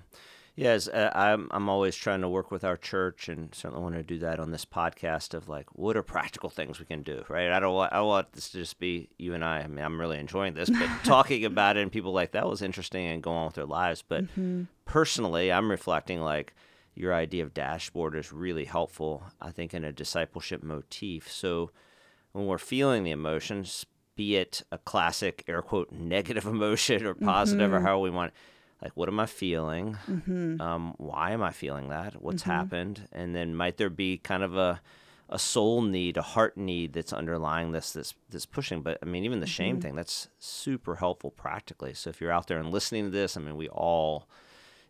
Yes, uh, I'm I'm always trying to work with our church, and certainly want to do that on this podcast. Of like, what are practical things we can do, right? I don't want I want this to just be you and I. I mean, I'm really enjoying this, but talking about it and people like that was interesting and go on with their lives. But mm-hmm. personally, I'm reflecting like your idea of dashboard is really helpful. I think in a discipleship motif. So when we're feeling the emotions, be it a classic air quote negative emotion or positive mm-hmm. or how we want like what am I feeling? Mm-hmm. Um, why am I feeling that? What's happened? And then might there be kind of a a soul need, a heart need that's underlying this this this pushing. But I mean, even the Mm-hmm. shame thing, that's super helpful practically. So if you're out there and listening to this, I mean, we all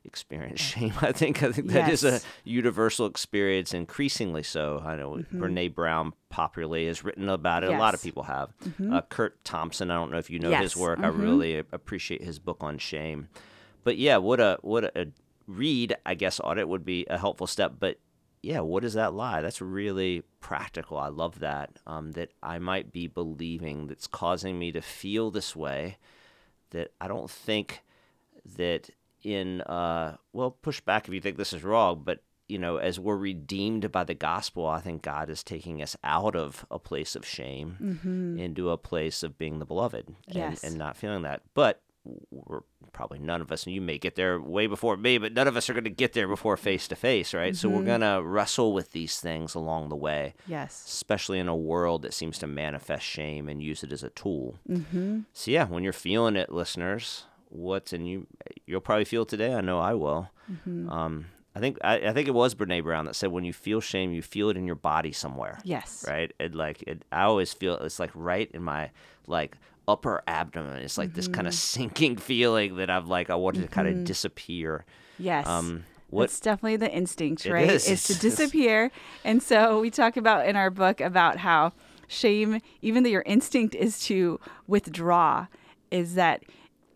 experience shame. I think I think that is a universal experience, increasingly so. I know Brene Brown popularly has written about it. A lot of people have. Uh, Kurt Thompson, I don't know if you know his Yes. work. I really appreciate his book on shame. But yeah, what a what a read, I guess, audit would be a helpful step. But yeah, what is that lie? That's really practical. I love that. Um, that I might be believing that's causing me to feel this way. That I don't think that in uh, well, push back if you think this is wrong, but you know, as we're redeemed by the gospel, I think God is taking us out of a place of shame into a place of being the beloved and, Yes. and not feeling that. But we're probably none of us, and you may get there way before me, but none of us are going to get there before face to face, right? So we're going to wrestle with these things along the way, Yes. especially in a world that seems to manifest shame and use it as a tool. Mm-hmm. So yeah, when you're feeling it, listeners, what's and you you'll probably feel it today. I know I will. Um, I think I, I think it was Brene Brown that said when you feel shame, you feel it in your body somewhere Yes. right? It like it, I always feel it's like right in my like upper abdomen. It's like this kind of sinking feeling that I've like I want it to kind of disappear. Yes. Um, what It's definitely the instinct, right? is. Is to It's- disappear. And so we talk about in our book about how shame, even though your instinct is to withdraw, is that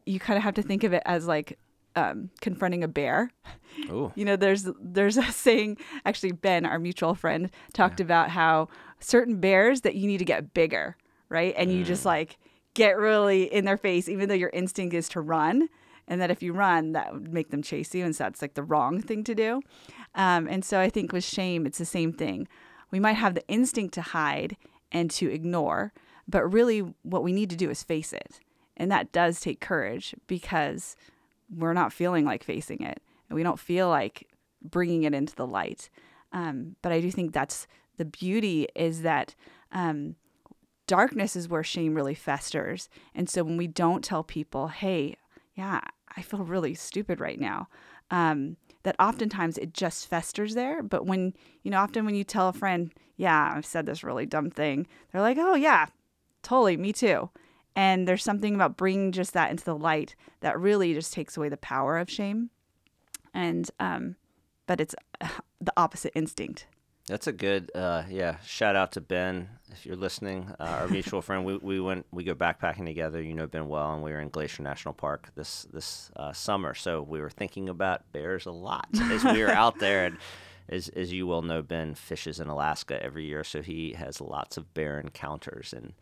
you kind of have to think of it as like um, confronting a bear. oh You know, there's there's a saying. Actually, Ben, our mutual friend, talked about how certain bears that you need to get bigger, right? And you just like get really in their face, even though your instinct is to run, and that if you run, that would make them chase you, and so that's like the wrong thing to do. Um, and so I think with shame, it's the same thing. We might have the instinct to hide and to ignore, but really, what we need to do is face it, and that does take courage because we're not feeling like facing it. And we don't feel like bringing it into the light. Um, but i do think that's the beauty is that um, darkness is where shame really festers. And so when we don't tell people hey yeah i feel really stupid right now um, that oftentimes it just festers there. But when you know often when you tell a friend yeah i've said this really dumb thing they're like oh yeah totally me too and there's something about bringing just that into the light that really just takes away the power of shame. And, um, but it's the opposite instinct. That's a good, uh, yeah. Shout out to Ben if you're listening. Uh, our mutual friend. We, we went we go backpacking together. You know Ben well, and we were in Glacier National Park this this uh, summer. So we were thinking about bears a lot as we were out there. And as as you well know, Ben fishes in Alaska every year, so he has lots of bear encounters. And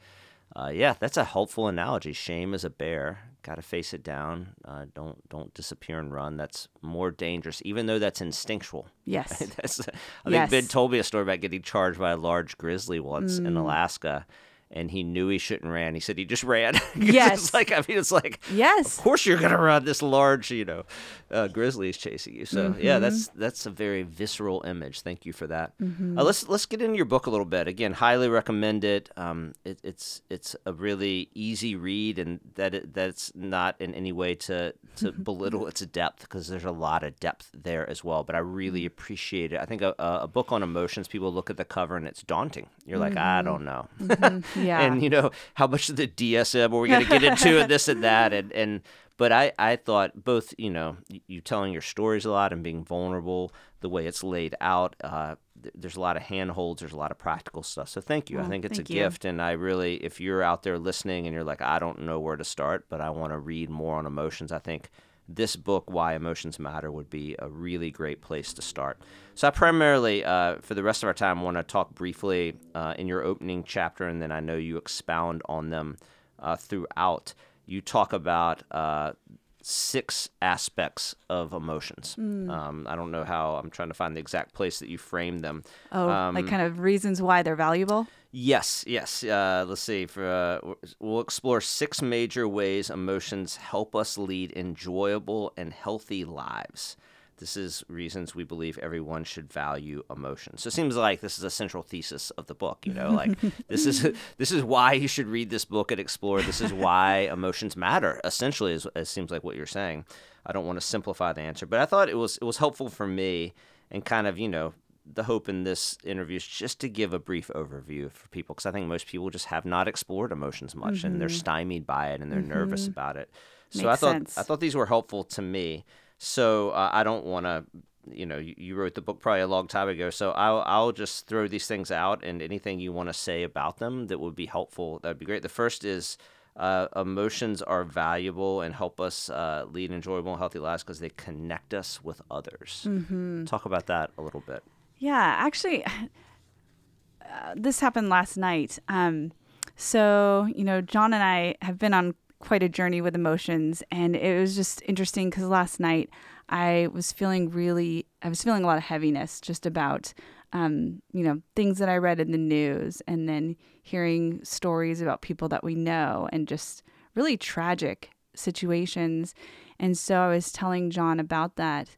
uh, yeah, that's a helpful analogy. Shame is a bear. Got to face it down. Uh, don't don't disappear and run. That's more dangerous, even though that's instinctual. Yes. That's, I think Ben told me a story about getting charged by a large grizzly once in Mm. Alaska, and he knew he shouldn't ran. He said he just ran. Yes. it's like I mean, it's like yes. of course you're gonna run. This large, you know, uh, grizzly is chasing you. So yeah, Mm-hmm. that's that's a very visceral image. Thank you for that. Uh, let's let's get into your book a little bit. Again, highly recommend it. Um, it it's it's a really easy read, and that it, that's not in any way to to belittle its depth because there's a lot of depth there as well. But I really appreciate it. I think a, a a book on emotions, people look at the cover and it's daunting. You're like, I don't know. Yeah. and you know how much of the DSM are we going to get into and this and that and and but I I thought both you know you telling your stories a lot and being vulnerable the way it's laid out uh, th- there's a lot of handholds there's a lot of practical stuff so thank you I Oh, think it's a you. gift and I really if you're out there listening and you're like I don't know where to start but I want to read more on emotions I think this book, Why Emotions Matter, would be a really great place to start. So, I primarily, uh, for the rest of our time, want to talk briefly uh, in your opening chapter, and then I know you expound on them uh, throughout. You talk about uh, six aspects of emotions. Hmm. Um, I don't know how, I'm trying to find the exact place that you frame them. oh, like um, kind of reasons why they're valuable. Yes, yes. Uh, let's see. For uh, we'll explore six major ways emotions help us lead enjoyable and healthy lives. This is reasons we believe everyone should value emotion. So it seems like this is a central thesis of the book. You know, like this is this is why you should read this book and explore. This is why emotions matter. Essentially, is it seems like what you're saying. I don't want to simplify the answer, but I thought it was it was helpful for me and kind of you know the hope in this interview is just to give a brief overview for people because I think most people just have not explored emotions much mm-hmm. and they're stymied by it and they're mm-hmm. nervous about it. So Makes I thought sense. I thought these were helpful to me. So uh, I don't want to, you know, you, you, wrote the book probably a long time ago. So I'll I'll just throw these things out and anything you want to say about them that would be helpful. That'd be great. The first is. Uh, emotions are valuable and help us uh, lead enjoyable and healthy lives because they connect us with others. Mm-hmm. Talk about that a little bit. Yeah, actually, uh, this happened last night. Um, so, you know, John and I have been on quite a journey with emotions, and it was just interesting because last night I was feeling really, I was feeling a lot of heaviness just about, um, you know, things that I read in the news, and then hearing stories about people that we know, and just really tragic situations. And so I was telling John about that,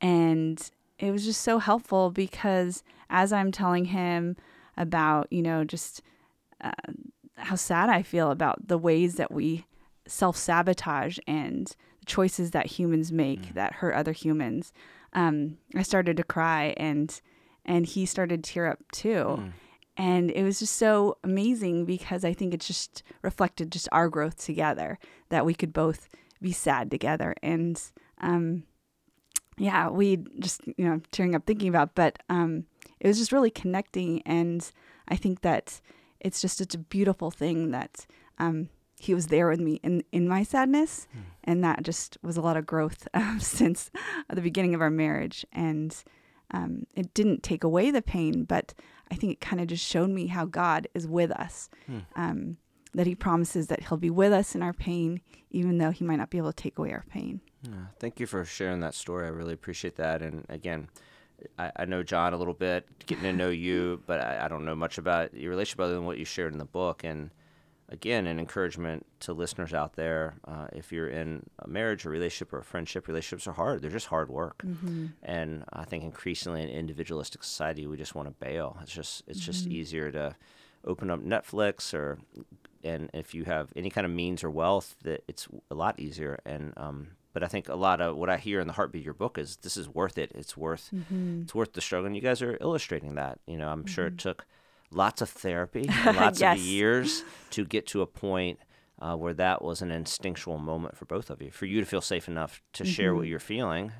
and it was just so helpful because as I'm telling him about, you know, just uh, how sad I feel about the ways that we self sabotage and the choices that humans make mm. that hurt other humans, um, I started to cry and and he started to tear up too. Mm. And it was just so amazing because I think it just reflected just our growth together that we could both be sad together. And um, yeah, we just, you know, tearing up thinking about, but um, it was just really connecting. And I think that it's just such a beautiful thing that um, he was there with me in, in my sadness. Mm. And that just was a lot of growth um, since the beginning of our marriage. And um, it didn't take away the pain, but I think it kind of just showed me how God is with us. Mm. that he promises that he'll be with us in our pain, even though he might not be able to take away our pain. Yeah, thank you for sharing that story. I really appreciate that. And again, I, I know John a little bit, getting to know you, but I, I, don't know much about your relationship other than what you shared in the book. And again, an encouragement to listeners out there: uh, if you're in a marriage, or relationship, or a friendship, relationships are hard. They're just hard work. Mm-hmm. And I think increasingly in individualistic society, we just want to bail. It's just it's mm-hmm. just easier to open up Netflix or and if you have any kind of means or wealth, that it's a lot easier. And um, but I think a lot of what I hear in the heartbeat of your book is this is worth it. It's worth mm-hmm. it's worth the struggle. And you guys are illustrating that. You know, I'm sure it mm-hmm. took lots of therapy, lots yes. of years to get to a point uh, where that was an instinctual moment for both of you, for you to feel safe enough to mm-hmm. share what mm-hmm. you're feeling,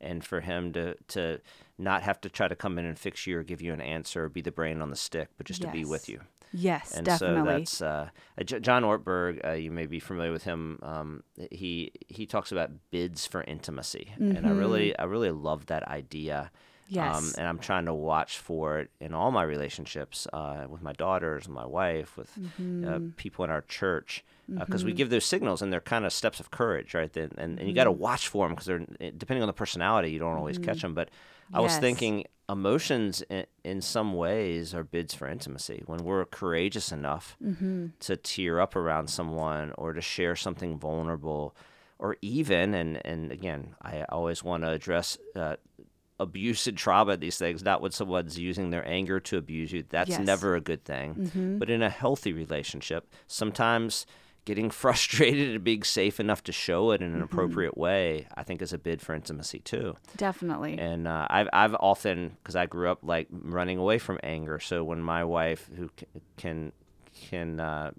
and for him to to not have to try to come in and fix you or give you an answer or be the brain on the stick, but just yes. to be with you. Yes, and definitely. so that's uh, John Ortberg. Uh, you may be familiar with him. Um, he he talks about bids for intimacy, mm-hmm. and I really mm-hmm. I really love that idea. Yes. Um, and I'm trying to watch for it in all my relationships uh, with my daughters, my wife, with uh, mm-hmm. people in our church, because uh, we mm-hmm. give those signals and they're kind of steps of courage, right? and, and, and you got to mm-hmm. watch for them because they're eh, depending on the personality, you don't always catch them. But I yes. was thinking emotions in, in, some ways are bids for intimacy. When we're courageous enough mm-hmm. to tear up around someone or to share something vulnerable, or even, and, and again, I always want to address uh, abuse and trauma, these things, not when someone's using their anger to abuse you. That's yes. never a good thing. Mm-hmm. But in a healthy relationship, sometimes getting frustrated and being safe enough to show it in an mm-hmm. appropriate way, I think is a bid for intimacy too. Definitely. And uh, I've I've often because I grew up like running away from anger. So when my wife, who can can uh,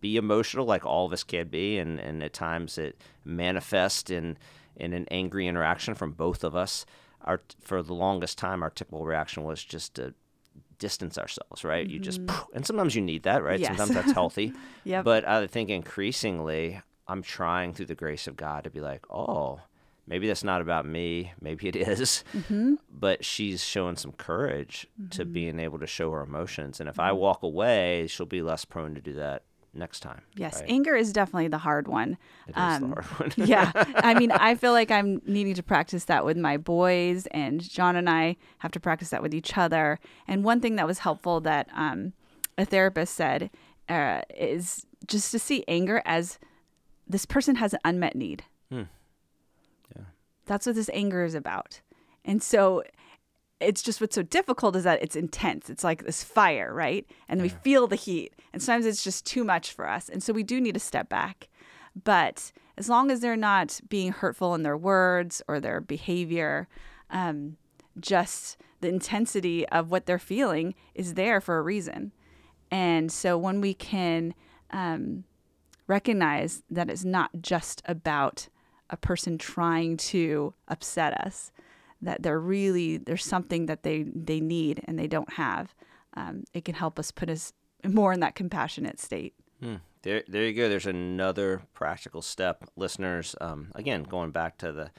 be emotional like all of us can be, and and at times it manifests in in an angry interaction from both of us. Our for the longest time, our typical reaction was just to distance ourselves, right? Mm-hmm. You just mm-hmm. and sometimes you need that, right? Yes. Sometimes that's healthy. yeah. But I think increasingly I'm trying through the grace of God to be like, oh, maybe that's not about me. Maybe it is. Mm-hmm. But she's showing some courage mm-hmm. to being able to show her emotions. And if I mm-hmm. walk away, she'll be less prone to do that next time. Yes, right? anger is definitely the hard one. It um, is the um, hard one. yeah, I mean, I feel like I'm needing to practice that with my boys, and John and I have to practice that with each other. And one thing that was helpful that um, a therapist said uh, is just to see anger as this person has an unmet need. Hmm. Yeah, that's what this anger is about. And so it's just what's so difficult is that it's intense. It's like this fire, right? And we feel the heat. And sometimes it's just too much for us. And so we do need to step back. But as long as they're not being hurtful in their words or their behavior, um, just the intensity of what they're feeling is there for a reason. And so when we can um, recognize that it's not just about a person trying to upset us, that they're really there's something that they they need and they don't have, um, it can help us put us more in that compassionate state. Hmm. There, there you go. There's another practical step, listeners. Um, again, going back to the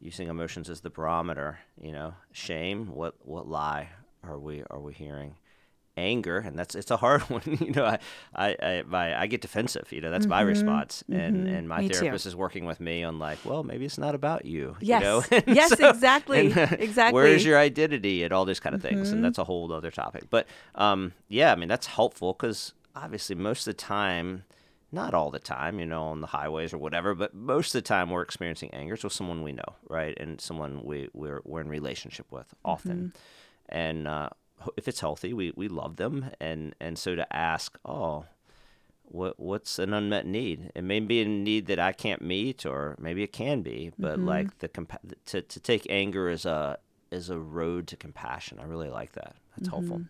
using emotions as the barometer. You know, shame. What what lie are we are we hearing? Anger, and that's it's a hard one. you know, I I I, my, I get defensive. You know, that's mm-hmm. my response, mm-hmm. and and my me therapist too. is working with me on like, well, maybe it's not about you. Yes, you know? yes, so, exactly, and, exactly. Where is your identity and all these kind of things, Mm-hmm. and that's a whole other topic. But um, yeah, I mean that's helpful because obviously most of the time not all the time, you know, on the highways or whatever, but most of the time we're experiencing anger with someone we know, right, and someone we we're we're in relationship with often, and uh, if it's healthy, we we love them, and and so to ask, oh, what what's an unmet need? It may be a need that I can't meet, or maybe it can be, but like the compa- to to take anger as a as a road to compassion. I really like that. That's helpful.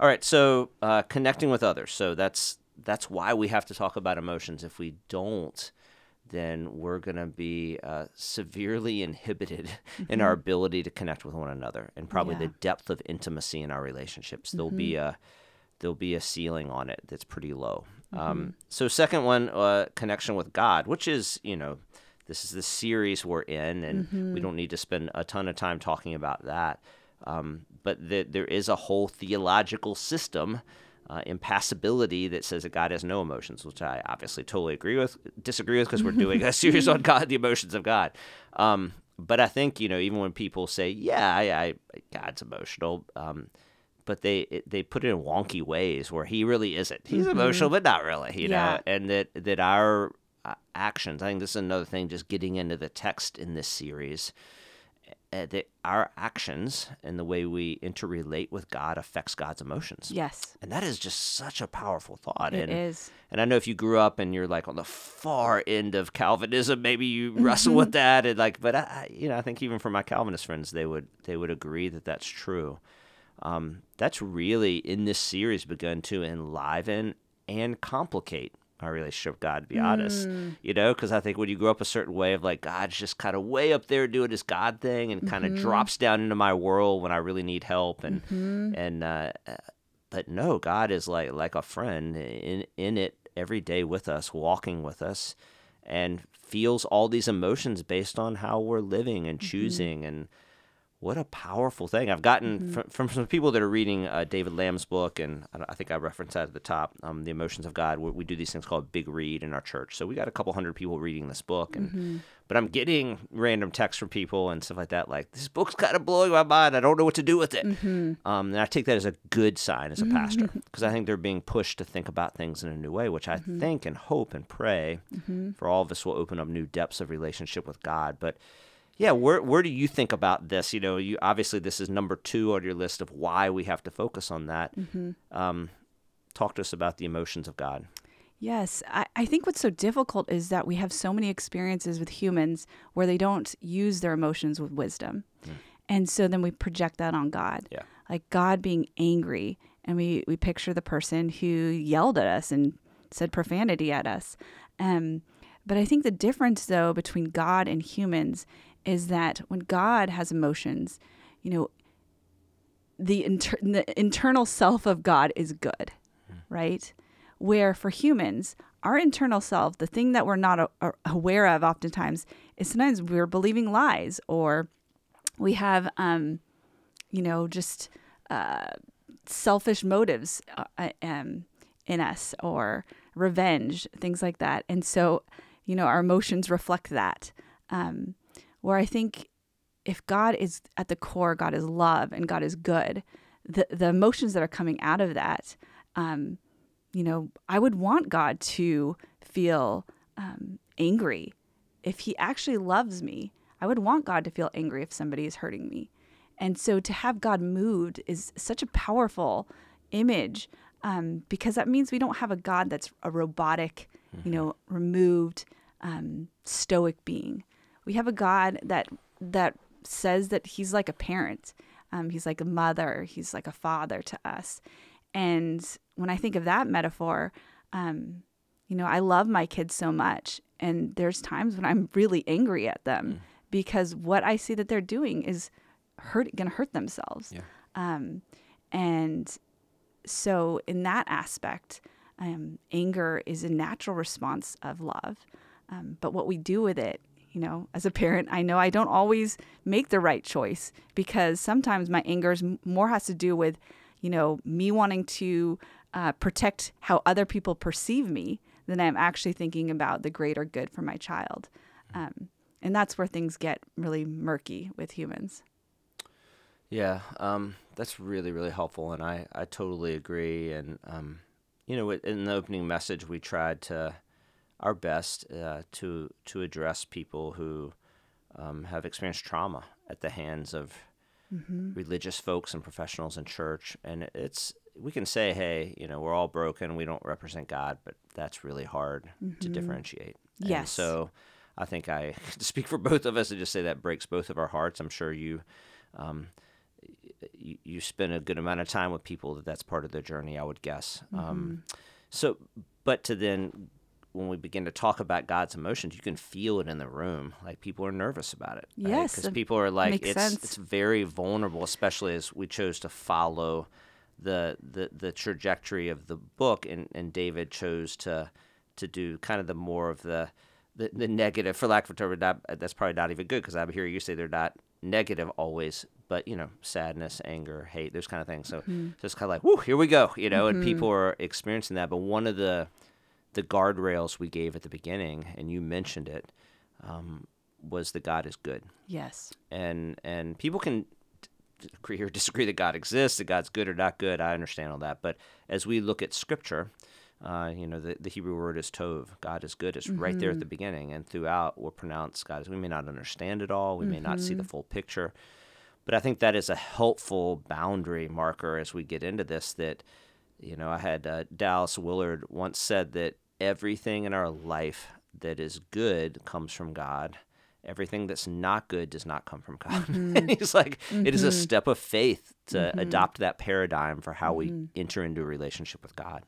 All right, so uh, connecting with others. So that's that's why we have to talk about emotions. If we don't, then we're going to be uh, severely inhibited in our ability to connect with one another, and probably Yeah. the depth of intimacy in our relationships. There'll be a there'll be a ceiling on it that's pretty low. Um, so second one, uh, connection with God, which is you know this is the series we're in, and we don't need to spend a ton of time talking about that. Um, but the, there is a whole theological system, uh, impassibility, that says that God has no emotions, which I obviously totally agree with, disagree with, because we're doing a series on God, the emotions of God. Um, but I think you know, even when people say, "Yeah, I, I God's emotional," um, but they it, they put it in wonky ways where he really isn't. He's emotional, but not really, you Yeah. know. And that that our uh, actions. I think this is another thing. Just getting into the text in this series, uh, that our actions and the way we interrelate with God affects God's emotions. Yes, And that is just such a powerful thought. it and is. and I know if you grew up and you're like on the far end of Calvinism, maybe you wrestle with that. And like, but I, I- you know, I think even for my Calvinist friends, they would they would agree that that's true. Um, that's really in this series begun to enliven and complicate our relationship with God. To be honest, mm. you know, because I think when you grow up a certain way of like God's just kind of way up there doing his God thing and kind of mm-hmm. drops down into my world when I really need help and mm-hmm. and uh, uh, but no, God is like like a friend in in it every day with us, walking with us, and feels all these emotions based on how we're living and mm-hmm. choosing and what a powerful thing. I've gotten from, from some people that are reading uh, David Lamb's book, and I, I think I referenced that at the top, um, "The Emotions of God." We, we do these things called Big Read in our church, so we got a couple hundred people reading this book, and but I'm getting random texts from people and stuff like that, like this book's kind of blowing my mind. I don't know what to do with it, um, and I take that as a good sign as a pastor because I think they're being pushed to think about things in a new way, which I think and hope and pray for all of us will open up new depths of relationship with God, but. Yeah, where where do you think about this? You know, you obviously this is number two on your list of why we have to focus on that. Um, talk to us about the emotions of God. Yes, I, I think what's so difficult is that we have so many experiences with humans where they don't use their emotions with wisdom. And so then we project that on God. Yeah. Like God being angry, and we, we picture the person who yelled at us and said profanity at us. Um, but I think the difference, though, between God and humans is that when God has emotions, you know, the, inter- the internal self of God is good, right? Where for humans, our internal self, the thing that we're not a- a- aware of oftentimes, is sometimes we're believing lies or we have, um, you know, just uh, selfish motives uh, uh, um, in us or revenge, things like that. And so, you know, our emotions reflect that. Um, where I think if God is at the core, God is love and God is good, the, the emotions that are coming out of that, um, you know, I would want God to feel um, angry. If He actually loves me, I would want God to feel angry if somebody is hurting me. And so to have God moved is such a powerful image um, because that means we don't have a God that's a robotic, you know, removed, um, stoic being. We have a God that that says that He's like a parent. Um, he's like a mother. He's like a father to us. And when I think of that metaphor, um, you know, I love my kids so much, and there's times when I'm really angry at them Mm. because what I see that they're doing is hurt, going to hurt themselves. Yeah. Um, and so, in that aspect, um, anger is a natural response of love. Um, but what we do with it, you know, as a parent, I know I don't always make the right choice because sometimes my anger is more has to do with, you know, me wanting to uh, protect how other people perceive me than I'm actually thinking about the greater good for my child. Um, and that's where things get really murky with humans. Yeah, um, that's really, really helpful, and I, I totally agree. And um, you know, in the opening message, we tried to our best uh, to to address people who um, have experienced trauma at the hands of religious folks and professionals in church. And it's we can say, hey, you know, we're all broken. We don't represent God, but that's really hard to differentiate. And Yes. so I think I speak for both of us to just say that breaks both of our hearts. I'm sure you. Um, you, you spend a good amount of time with people that that's part of their journey, I would guess. Um, so, but to then, when we begin to talk about God's emotions, you can feel it in the room. Like people are nervous about it. Yes, because people are like, it's sense. it's very vulnerable, especially as we chose to follow the the the trajectory of the book, and and David chose to to do kind of the more of the the, the negative, for lack of a term, not, that's probably not even good because I'm hear you say they're not negative always, but you know, sadness, anger, hate, those kind of things. So mm-hmm. so it's kind of like, whoo, here we go, you know, and mm-hmm. people are experiencing that. But one of the the guardrails we gave at the beginning, and you mentioned it, um, was that God is good, Yes. and and people can agree or disagree that God exists, that God's good or not good. I understand all that, but as we look at Scripture, uh, you know, the, the Hebrew word is tov. God is good. It's right there at the beginning, and throughout we'll pronounce God. is- We may not understand it all. We may not see the full picture, but I think that is a helpful boundary marker as we get into this. That you know, I had uh, Dallas Willard once said that everything in our life that is good comes from God. Everything that's not good does not come from God. and mm-hmm. he's like, it is a mm-hmm. step of faith to mm-hmm. adopt that paradigm for how we enter into a relationship with God.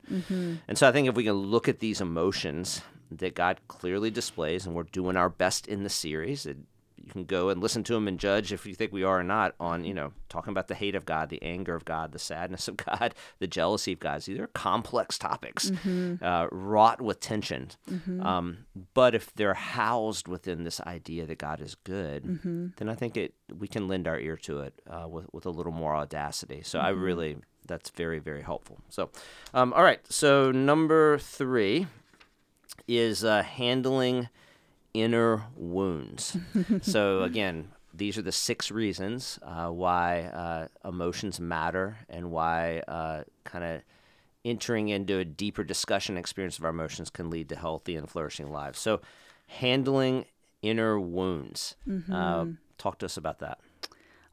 And so I think if we can look at these emotions that God clearly displays, and we're doing our best in the series, it, you can go and listen to them and judge if you think we are or not on, you know, talking about the hate of God, the anger of God, the sadness of God, the jealousy of God. These are complex topics, uh, wrought with tension. Um, but if they're housed within this idea that God is good, then I think it we can lend our ear to it uh, with with a little more audacity. So I really that's very very helpful. So, um, all right. So number three is uh, handling inner wounds. so again, these are the six reasons uh, why uh, emotions matter and why uh, kind of entering into a deeper discussion experience of our emotions can lead to healthy and flourishing lives. So, handling inner wounds. Uh, talk to us about that.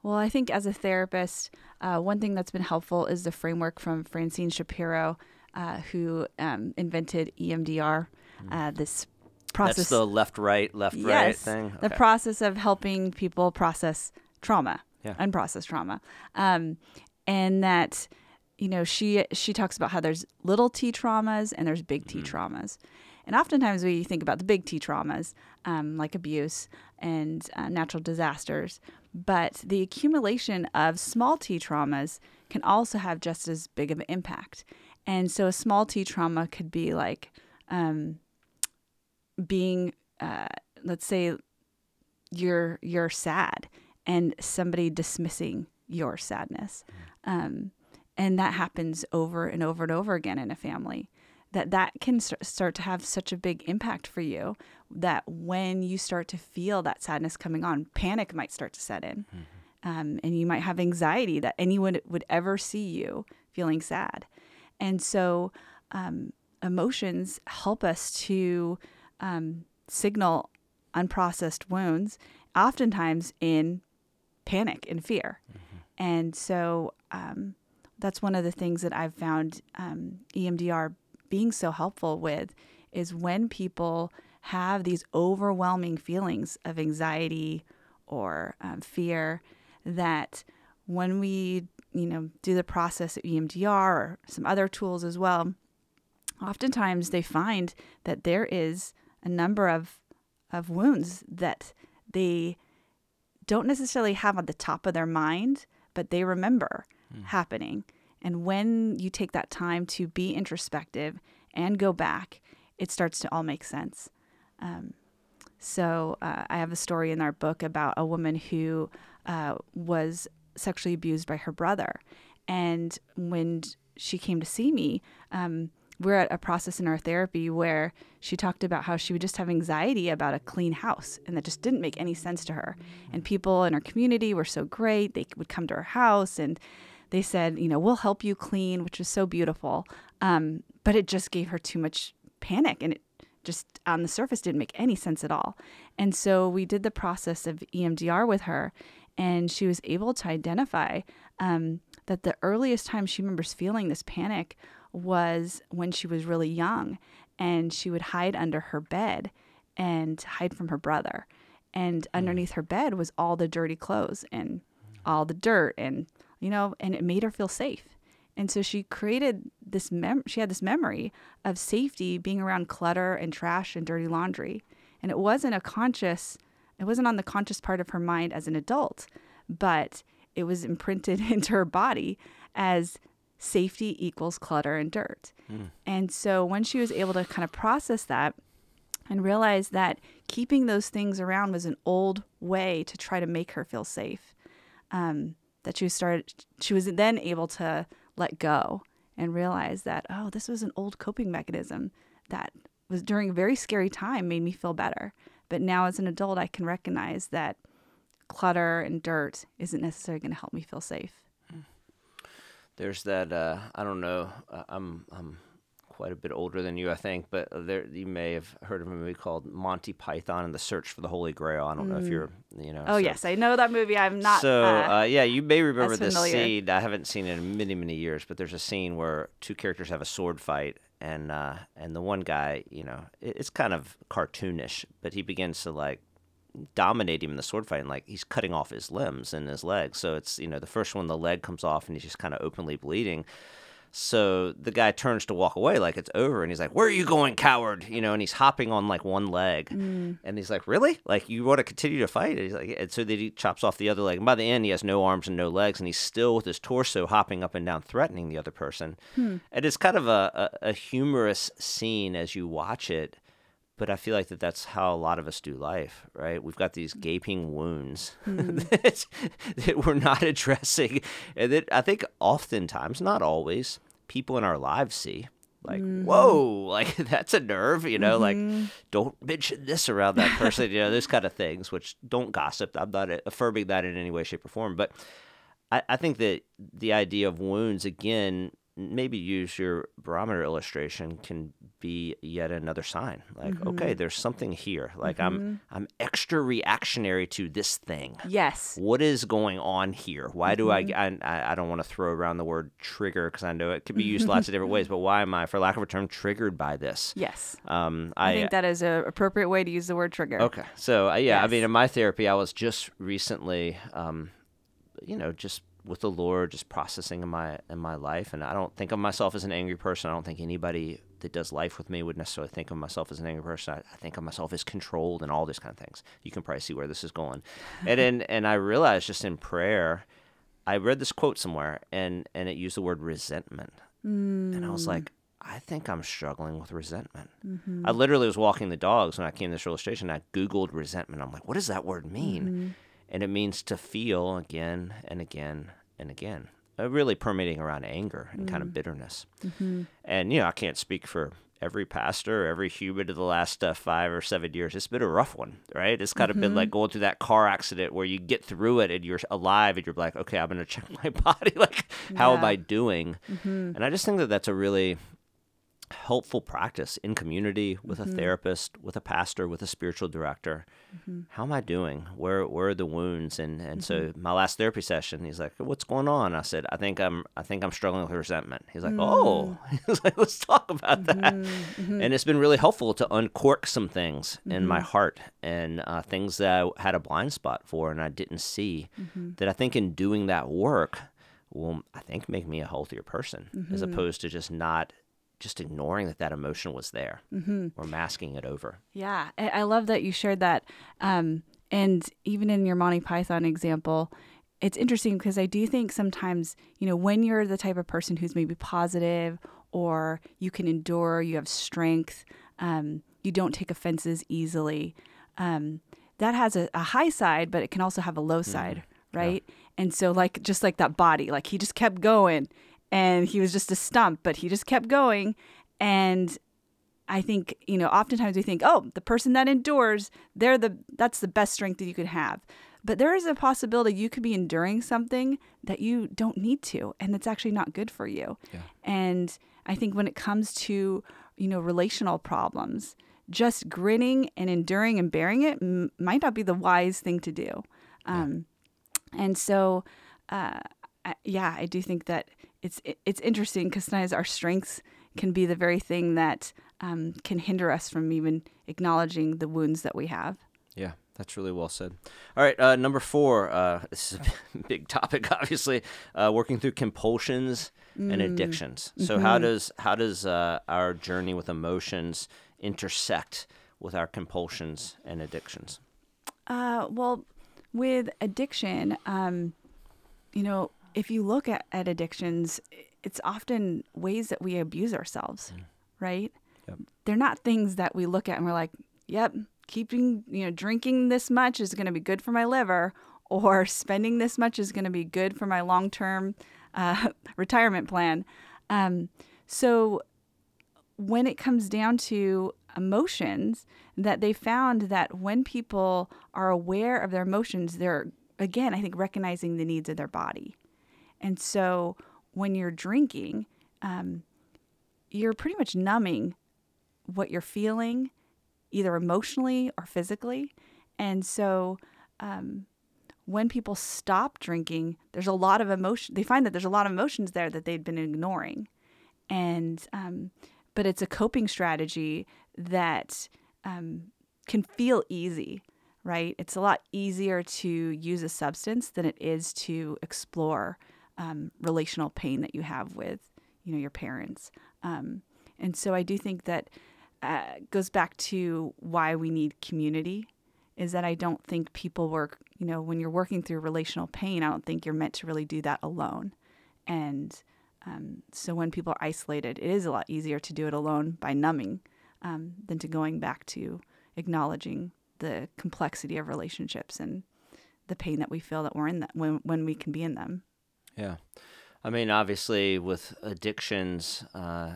Well, I think as a therapist, uh, one thing that's been helpful is the framework from Francine Shapiro, uh, who um, invented EMDR. Uh, this process. That's the left, right, left, right yes, thing. the process of helping people process trauma, Yeah. unprocessed trauma, um, and that you know she she talks about how there's little t traumas and there's big Mm-hmm. T traumas, and oftentimes we think about the big T traumas um, like abuse and uh, natural disasters, but the accumulation of small T traumas can also have just as big of an impact, and so a small T trauma could be like. Um, being uh, let's say you're you're sad and somebody dismissing your sadness. Um, and that happens over and over and over again in a family that that can st- start to have such a big impact for you that when you start to feel that sadness coming on panic might start to set in. Um, and you might have anxiety that anyone would ever see you feeling sad. And so um, emotions help us to um, signal unprocessed wounds, oftentimes in panic and fear. And so um, that's one of the things that I've found um, EMDR being so helpful with is when people have these overwhelming feelings of anxiety or um, fear that when we you know do the process of EMDR or some other tools as well oftentimes they find that there is a number of of wounds that they don't necessarily have on the top of their mind but they remember mm. happening and when you take that time to be introspective and go back it starts to all make sense um, so uh, I have a story in our book about a woman who uh, was sexually abused by her brother. And when she came to see me, um, we're at a process in our therapy where she talked about how she would just have anxiety about a clean house and that just didn't make any sense to her. And people in our community were so great. They would come to her house and they said, you know, we'll help you clean, which was so beautiful. Um, but it just gave her too much panic and it just on the surface didn't make any sense at all. And so we did the process of EMDR with her, and she was able to identify um, that the earliest time she remembers feeling this panic was when she was really young, and she would hide under her bed and hide from her brother. And hmm. underneath her bed was all the dirty clothes and all the dirt, and you know, and it made her feel safe. And so she created this mem she had this memory of safety being around clutter and trash and dirty laundry. And it wasn't a conscious it wasn't on the conscious part of her mind as an adult, but it was imprinted into her body as safety equals clutter and dirt. Mm. And so when she was able to kind of process that and realize that keeping those things around was an old way to try to make her feel safe, um, that she started, she was then able to let go and realize that, oh, this was an old coping mechanism that was during a very scary time made me feel better. But now as an adult, I can recognize that clutter and dirt isn't necessarily going to help me feel safe. There's that, uh, I don't know, uh, I'm, I'm quite a bit older than you, I think, but there you may have heard of a movie called Monty Python and the Search for the Holy Grail. I don't mm. know if mm. you're, you know. Oh so. yes, I know that movie. I'm not. So uh, uh, yeah, you may remember this scene. I haven't seen it in many many years, but there's a scene where two characters have a sword fight, and uh, and the one guy, you know, it's kind of cartoonish, but he begins to like dominate him in the sword fight and like he's cutting off his limbs and his legs so it's you know the first one the leg comes off and he's just kind of openly bleeding so the guy turns to walk away like it's over, and he's like, "Where are you going, coward?" You know, and he's hopping on like one leg, mm. and he's like, "Really? Like you want to continue to fight?" And he's like, and so then he chops off the other leg, and by the end, he has no arms and no legs, and he's still with his torso hopping up and down, threatening the other person. Hmm. And it's kind of a, a, a humorous scene as you watch it but I feel like that that's how a lot of us do life, right? We've got these gaping wounds mm. that, that we're not addressing, and that I think oftentimes, not always, people in our lives see. Like, mm-hmm. whoa, like that's a nerve, you know, mm-hmm. like don't mention this around that person, you know, those kind of things, which don't gossip. I'm not affirming that in any way, shape, or form. But I, I think that the idea of wounds, again, maybe use your barometer illustration can be yet another sign. Like mm-hmm. okay there's something here. Like mm-hmm. i'm i'm extra reactionary to this thing. Yes. What is going on here? Why do mm-hmm. I, I i don't want to throw around the word trigger because i know it could be used lots of different ways but why am i for lack of a term triggered by this? Yes. Um i, I think that is an appropriate way to use the word trigger. Okay. So uh, yeah yes. i mean in my therapy i was just recently um you know just with the Lord, just processing in my in my life. And I don't think of myself as an angry person. I don't think anybody that does life with me would necessarily think of myself as an angry person. I, I think of myself as controlled and all these kind of things. You can probably see where this is going. and then and I realized just in prayer, I read this quote somewhere and and it used the word resentment, mm. and I was mm. like. I think I'm struggling with resentment. Mm-hmm. I literally was walking the dogs when I came to this illustration. I Googled resentment. I'm like, what does that word mean? Mm-hmm and it means to feel again and again and again, uh, really permeating around anger and mm. kind of mm. bitterness. Mm-hmm. And, you know, I can't speak for every pastor, every human of the last uh, five or seven years. It's been a rough one, right? It's kind mm-hmm. of been like mm-hmm. going through that car accident where you get through it and you're alive and you're like, okay, I'm going to check my body. like, how am I doing? Mm-hmm. And I just think that that's a really helpful practice in community with Mm-hmm. a therapist, with a pastor, with a spiritual director. How am I doing? Where where are the wounds? And and so Mm-hmm. my last therapy session, he's like, "What's going on?" I said, "I think I'm I think I'm struggling with resentment." He's like, Mm. "Oh," he's like, "Let's talk about that." Mm-hmm. And it's been really helpful to uncork some things in Mm-hmm. my heart and uh, things that I had a blind spot for and I didn't see. Mm-hmm. That I think in doing that work will I think make me a healthier person as Mm-hmm. opposed to just not just ignoring that that emotion was there Mm-hmm. or masking it over. Yeah, I love that you shared that. Um, and even in your Monty Python example, it's interesting because I do think sometimes, you know, when you're the type of person who's maybe positive or you can endure, you have strength, um, you don't take offenses easily, um, that has a, a high side, but it can also have a low side, right? And so, like, just like that body, like he just kept going and he was just a stump, but he just kept going. And I think, you know, oftentimes we think, oh, the person that endures, they're the that's the best strength that you could have. But there is a possibility you could be enduring something that you don't need to, and it's actually not good for you. Yeah. And I think when it comes to, you know, relational problems, just grinning and enduring and bearing it m- might not be the wise thing to do. Um, and so, uh, I, yeah, I do think that it's it's interesting because sometimes our strengths can be the very thing that um, can hinder us from even acknowledging the wounds that we have. Yeah, that's really well said. All right, uh, number four. Uh, this is a big topic, obviously. Uh, working through compulsions and addictions. So how does how does uh, our journey with emotions intersect with our compulsions and addictions? Uh, well, with addiction, um, you know, if you look at, at addictions, it's often ways that we abuse ourselves, right? Yep. They're not things that we look at and we're like, yep, keeping, you know, drinking this much is going to be good for my liver, or spending this much is going to be good for my long term uh, retirement plan. Um, so when it comes down to emotions, that they found that when people are aware of their emotions, they're again, I think, recognizing the needs of their body. And so when you're drinking, um, you're pretty much numbing what you're feeling, either emotionally or physically. And so um, when people stop drinking, there's a lot of emotion. They find that there's a lot of emotions there that they'd been ignoring. And, um, but it's a coping strategy that um, can feel easy, right? It's a lot easier to use a substance than it is to explore um, relational pain that you have with, you know, your parents. Um, and so I do think that uh, goes back to why we need community. Is that I don't think people work, you know, when you're working through relational pain, I don't think you're meant to really do that alone. And um, so when people are isolated, it is a lot easier to do it alone by numbing um, than to going back to acknowledging the complexity of relationships and the pain that we feel that we're in that when when we can be in them. Yeah. I mean, obviously, with addictions, uh,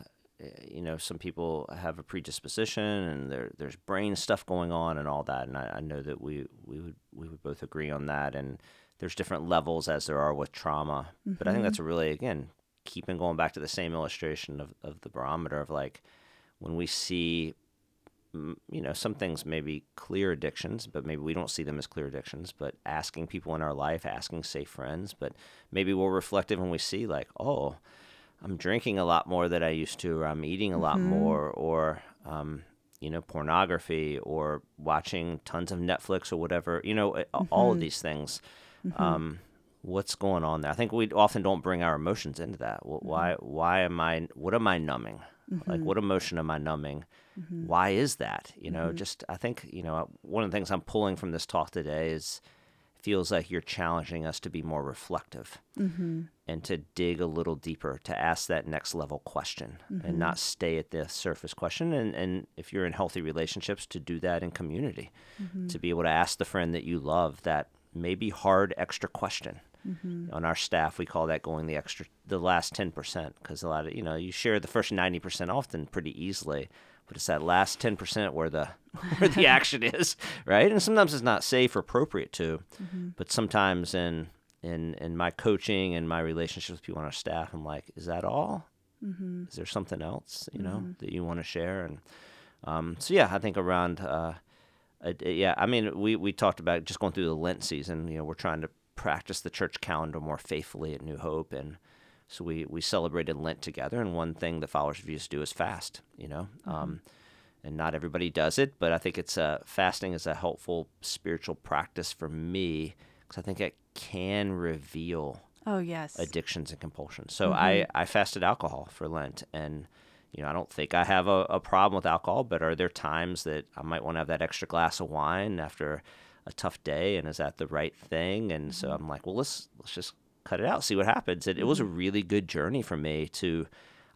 you know, some people have a predisposition and there, there's brain stuff going on and all that. And I, I know that we, we, would, we would both agree on that. And there's different levels as there are with trauma. But I think that's a really, again, keeping going back to the same illustration of, of the barometer of like when we see you know, some things may be clear addictions, but maybe we don't see them as clear addictions. But asking people in our life, asking safe friends, but maybe we're reflective when we see, like, oh, I'm drinking a lot more than I used to, or I'm eating a lot mm-hmm. more, or, um, you know, pornography, or watching tons of Netflix or whatever, you know, a- all of mm-hmm. these things. Mm-hmm. Um, what's going on there? I think we often don't bring our emotions into that. Wh- Why? Why am I? What am I numbing? Like, what emotion am I numbing? Mm-hmm. Why is that? You know, mm-hmm. just I think you know one of the things I'm pulling from this talk today is feels like you're challenging us to be more reflective mm-hmm. and to dig a little deeper, to ask that next level question and not stay at the surface question. And, and if you're in healthy relationships, to do that in community, to be able to ask the friend that you love that maybe hard extra question. On our staff, we call that going the extra, the last 10%, because a lot of, you know, you share the first 90% often pretty easily, but it's that last 10% where the where the action is, right? And sometimes it's not safe or appropriate to, but sometimes in in in my coaching and my relationships with people on our staff, I'm like, is that all? Mm-hmm. Is there something else, you know, mm-hmm. that you want to share? And um, so, yeah, I think around, uh, uh, yeah, I mean, we, we talked about just going through the Lent season. You know, we're trying to practice the church calendar more faithfully at New Hope. And so we, we celebrated Lent together. And one thing the followers of Jesus do is fast, you know. Mm-hmm. Um, and not everybody does it, but I think it's a, fasting is a helpful spiritual practice for me because I think it can reveal oh yes addictions and compulsions. So mm-hmm. I I fasted alcohol for Lent, and you know I don't think I have a, a problem with alcohol, but are there times that I might want to have that extra glass of wine after a tough day, and is that the right thing? And so mm-hmm. I'm like, well, let's let's just cut it out, see what happens. And it was a mm-hmm. really good journey for me to.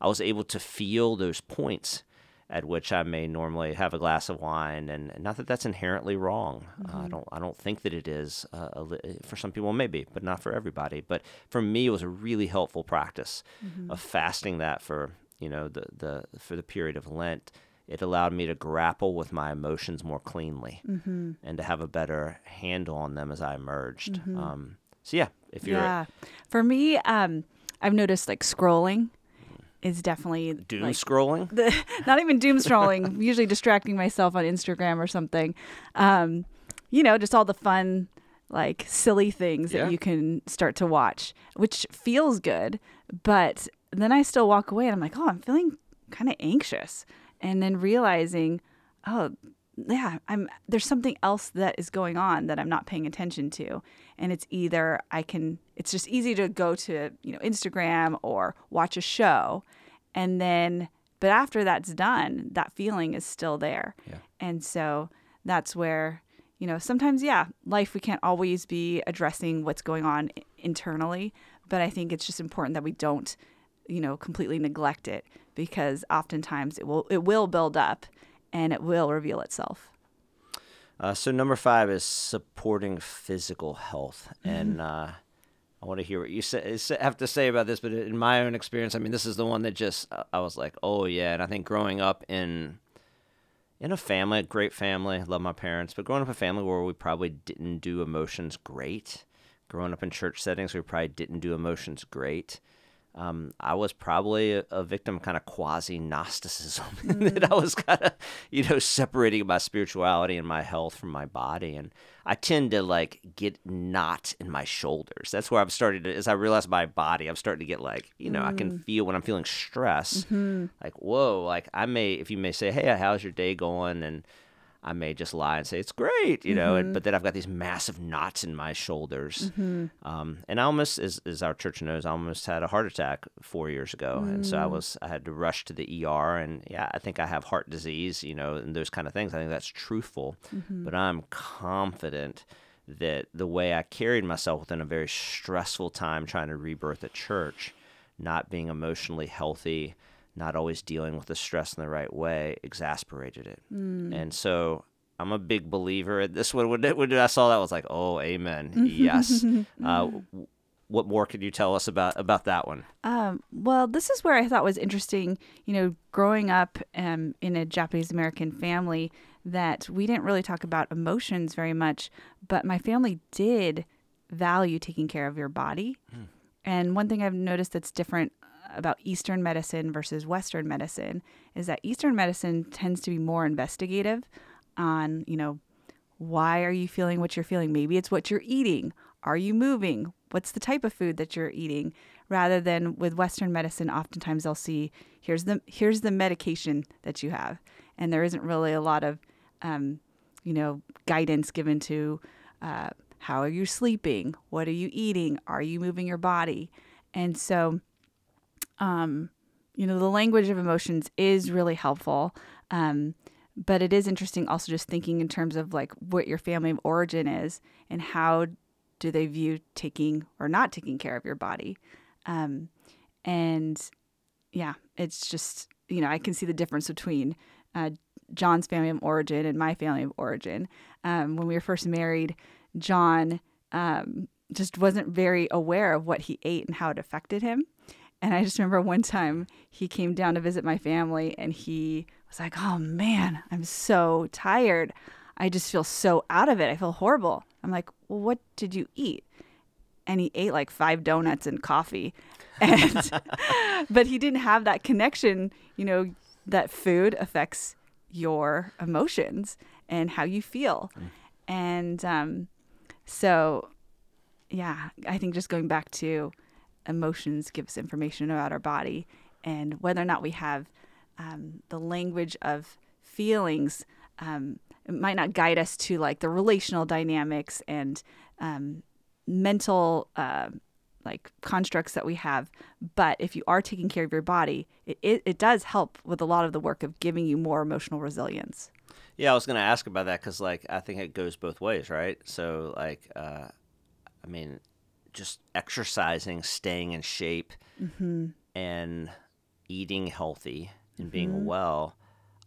I was able to feel those points at which I may normally have a glass of wine, and not that that's inherently wrong. Mm-hmm. Uh, I don't I don't think that it is. Uh, for some people, maybe, but not for everybody. But for me, it was a really helpful practice mm-hmm. of fasting that for you know the the for the period of Lent. It allowed me to grapple with my emotions more cleanly mm-hmm. and to have a better handle on them as I emerged. Mm-hmm. Um, so yeah, if you're yeah, for me, um, I've noticed like scrolling is definitely doom like, scrolling. The, not even doom scrolling. usually distracting myself on Instagram or something. Um, you know, just all the fun, like silly things yeah. that you can start to watch, which feels good. But then I still walk away and I'm like, oh, I'm feeling kind of anxious, and then realizing, oh, yeah, I'm there's something else that is going on that I'm not paying attention to. And it's either I can it's just easy to go to, you know, Instagram or watch a show and then but after that's done, that feeling is still there. Yeah. And so that's where, you know, sometimes yeah, life we can't always be addressing what's going on internally, but I think it's just important that we don't, you know, completely neglect it because oftentimes it will it will build up and it will reveal itself. Uh, so number five is supporting physical health, mm-hmm. and uh, I want to hear what you say, have to say about this. But in my own experience, I mean, this is the one that just I was like, oh yeah. And I think growing up in in a family, a great family, love my parents, but growing up in a family where we probably didn't do emotions great. Growing up in church settings, we probably didn't do emotions great um, I was probably a, a victim of kind of quasi Gnosticism, mm. that I was kind of, you know, separating my spirituality and my health from my body. And I tend to like get knot in my shoulders. That's where I've started to, as I realize my body, I'm starting to get like, you know, mm. I can mm. feel when I'm feeling stress, mm-hmm. like, whoa, like I may, if you may say, hey, how's your day going? And, I may just lie and say it's great, you know, mm-hmm. and, but then I've got these massive knots in my shoulders. Mm-hmm. Um, and I almost, as, as our church knows, I almost had a heart attack four years ago. Mm. And so I mm. was, I had to rush to the ER. And yeah, I think I have heart disease, you know, and those kind of things. I think that's truthful. Mm-hmm. But I'm confident that the way I carried myself within a very stressful time trying to rebirth a church, not being emotionally healthy, not always dealing with the stress in the right way exasperated it. Mm. And so I'm a big believer. This one, when, when I saw that, I was like, oh, amen. Yes. uh, what more could you tell us about about that one? Um, well, this is where I thought was interesting. You know, growing up um, in a Japanese American family, that we didn't really talk about emotions very much, but my family did value taking care of your body. Mm. And one thing I've noticed that's different about Eastern medicine versus Western medicine is that Eastern medicine tends to be more investigative on, you know, why are you feeling what you're feeling? Maybe it's what you're eating. Are you moving? What's the type of food that you're eating? Rather than with Western medicine, oftentimes they'll see here's the here's the medication that you have, and there isn't really a lot of, um, you know, guidance given to uh, how are you sleeping? What are you eating? Are you moving your body? And so um, you know, the language of emotions is really helpful. Um, but it is interesting also just thinking in terms of like what your family of origin is and how do they view taking or not taking care of your body. Um, and yeah, it's just, you know, I can see the difference between uh, John's family of origin and my family of origin. Um, when we were first married, John um, just wasn't very aware of what he ate and how it affected him. And I just remember one time he came down to visit my family and he was like, Oh man, I'm so tired. I just feel so out of it. I feel horrible. I'm like, Well, what did you eat? and he ate like five donuts and coffee. And but he didn't have that connection, you know, that food affects your emotions and how you feel. And um, so, yeah, I think just going back to emotions gives information about our body and whether or not we have um, the language of feelings. Um, might not guide us to like the relational dynamics and um, mental uh, like constructs that we have. But if you are taking care of your body, it, it, it does help with a lot of the work of giving you more emotional resilience. Yeah, I was going to ask about that because, like, I think it goes both ways, right? So, like, uh, I mean, just exercising, staying in shape, and eating healthy and being well.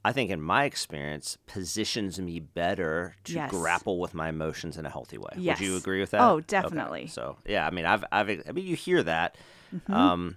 I think, in my experience, positions me better to Yes. grapple with my emotions in a healthy way. Yes. Would you agree with that? Oh, Okay. definitely. So, yeah, I mean, I've, I've, I mean, you hear that. Mm-hmm. Um,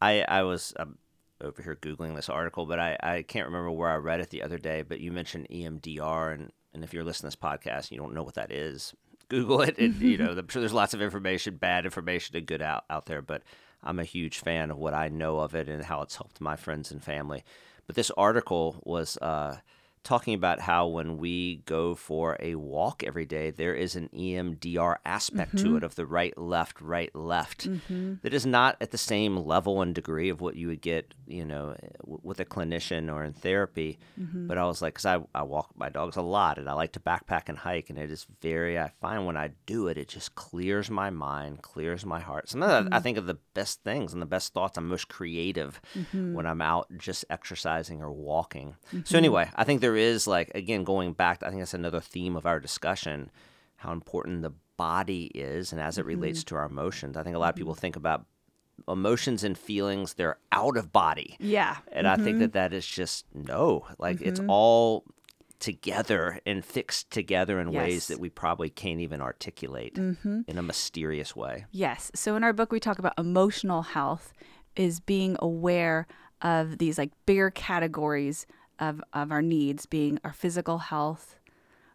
I, I was um, over here googling this article, but I, I can't remember where I read it the other day. But you mentioned EMDR, and, and if you're listening to this podcast, and you don't know what that is. Google it. it you know, I'm sure there's lots of information, bad information, and good out out there. But I'm a huge fan of what I know of it and how it's helped my friends and family. But this article was uh, talking about how when we go for a walk every day, there is an EMDR aspect to mm-hmm. it of the right, left, right, left mm-hmm. that is not at the same level and degree of what you would get, you know, w- with a clinician or in therapy. Mm-hmm. But I was like, because I, I walk my dogs a lot and I like to backpack and hike, and it is very, I find when I do it, it just clears my mind, clears my heart. Sometimes I, I think of the best things and the best thoughts. I'm most creative when I'm out just exercising or walking. So, anyway, I think there is, like, again, going back, I think that's another theme of our discussion how important the body is and as it relates mm-hmm. to our emotions. I think a lot of people mm-hmm. think about emotions and feelings, they're out of body. Yeah. And I think that mm-hmm. that is just no, like it's all together and fixed together in ways that we probably can't even articulate in a mysterious way. Yes. So in our book, we talk about emotional health is being aware of these like bigger categories of, of our needs being our physical health,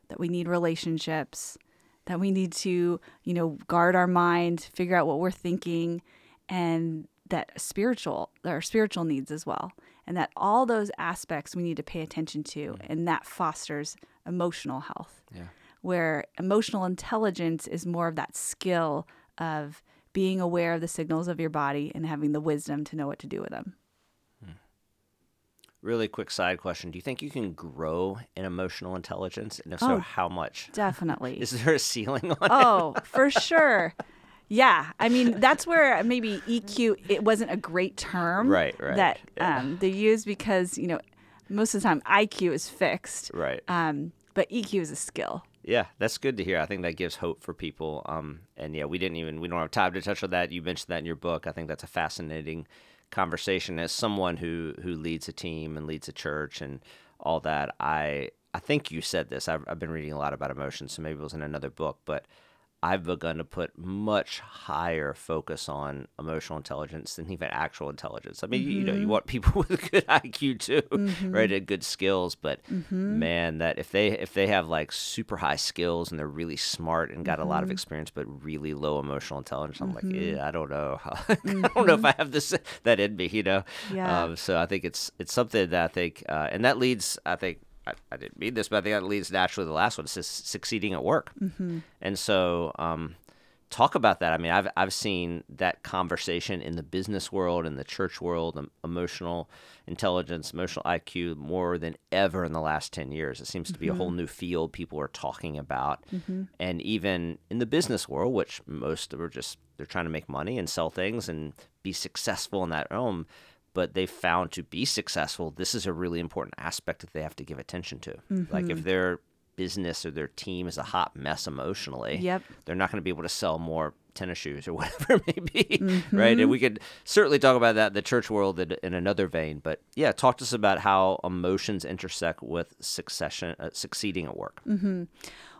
that we need relationships, that we need to, you know, guard our mind, figure out what we're thinking, and that spiritual, our spiritual needs as well. And that all those aspects we need to pay attention to, and that fosters emotional health Yeah. where emotional intelligence is more of that skill of being aware of the signals of your body and having the wisdom to know what to do with them. Really quick side question. Do you think you can grow in emotional intelligence? And if so, Oh. how much? Definitely. Is there a ceiling on it? oh, for sure. Yeah, I mean that's where maybe EQ it wasn't a great term, Right, right, That yeah. um, they use because you know most of the time IQ is fixed, Right. um, but EQ is a skill. Yeah, that's good to hear. I think that gives hope for people. Um, and yeah, we didn't even we don't have time to touch on that. You mentioned that in your book. I think that's a fascinating conversation. As someone who who leads a team and leads a church and all that, I I think you said this. I've, I've been reading a lot about emotions, so maybe it was in another book, but I've begun to put much higher focus on emotional intelligence than even actual intelligence. I mean, you, you know, you mm-hmm. want people with good IQ too, mm-hmm. right, and good skills. But mm-hmm. man, that if they if they have like super high skills and they're really smart and got a lot of experience, but really low emotional intelligence, I'm like, yeah, I don't know, I don't know if I have this that in me, you know. Yeah. Um, so I think it's it's something that I think, uh, and that leads, I think. I, I didn't mean this, but I think that leads naturally to the last one. Just succeeding at work. Mm-hmm. And so, um, talk about that. I mean, I've I've seen that conversation in the business world, in the church world, em- emotional intelligence, emotional IQ, more than ever in the last ten years. It seems to be a whole mm-hmm. new field people are talking about, mm-hmm. and even in the business world, which most are just they're trying to make money and sell things and be successful in that realm. But they've found to be successful, this is a really important aspect that they have to give attention to. Like if their business or their team is a hot mess emotionally, Yep. they're not going to be able to sell more tennis shoes or whatever it may be, right? And we could certainly talk about that in the church world in, in another vein. But yeah, talk to us about how emotions intersect with succession, uh, succeeding at work.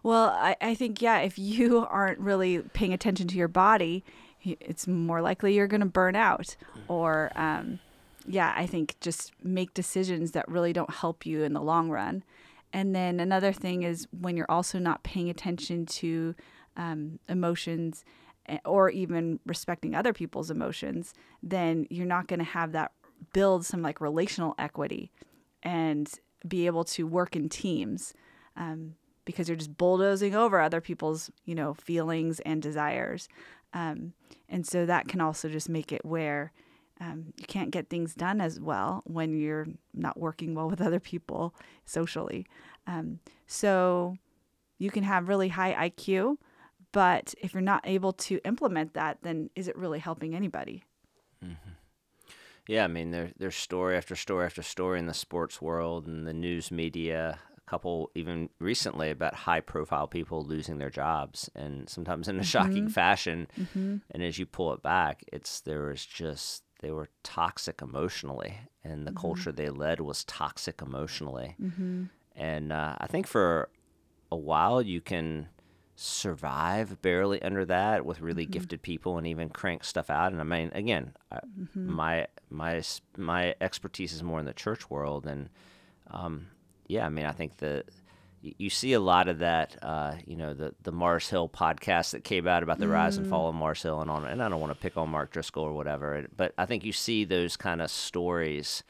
Well, I, I think, yeah, if you aren't really paying attention to your body, it's more likely you're going to burn out. Or, um, yeah, I think just make decisions that really don't help you in the long run. And then another thing is when you're also not paying attention to um, emotions eh, or even respecting other people's emotions, then you're not going to have that build some like relational equity and be able to work in teams um, because you're just bulldozing over other people's you know feelings and desires um, and so that can also just make it where um, you can't get things done as well when you're not working well with other people socially. Um, so you can have really high iq but if you're not able to implement that then is it really helping anybody? Yeah, I mean, there, there's story after story after story in the sports world and the news media. A couple, even recently, about high profile people losing their jobs and sometimes in a shocking fashion. And as you pull it back, it's there was just, they were toxic emotionally, and the culture they led was toxic emotionally. And uh, I think for a while, you can survive barely under that with really gifted people and even crank stuff out. And i mean again I, my my my expertise is more in the church world. And um, yeah i mean i think the you see a lot of that uh, you know the the mars hill podcast that came out about the rise and fall of mars hill and on and i don't want to pick on mark driscoll or whatever but i think you see those kind of stories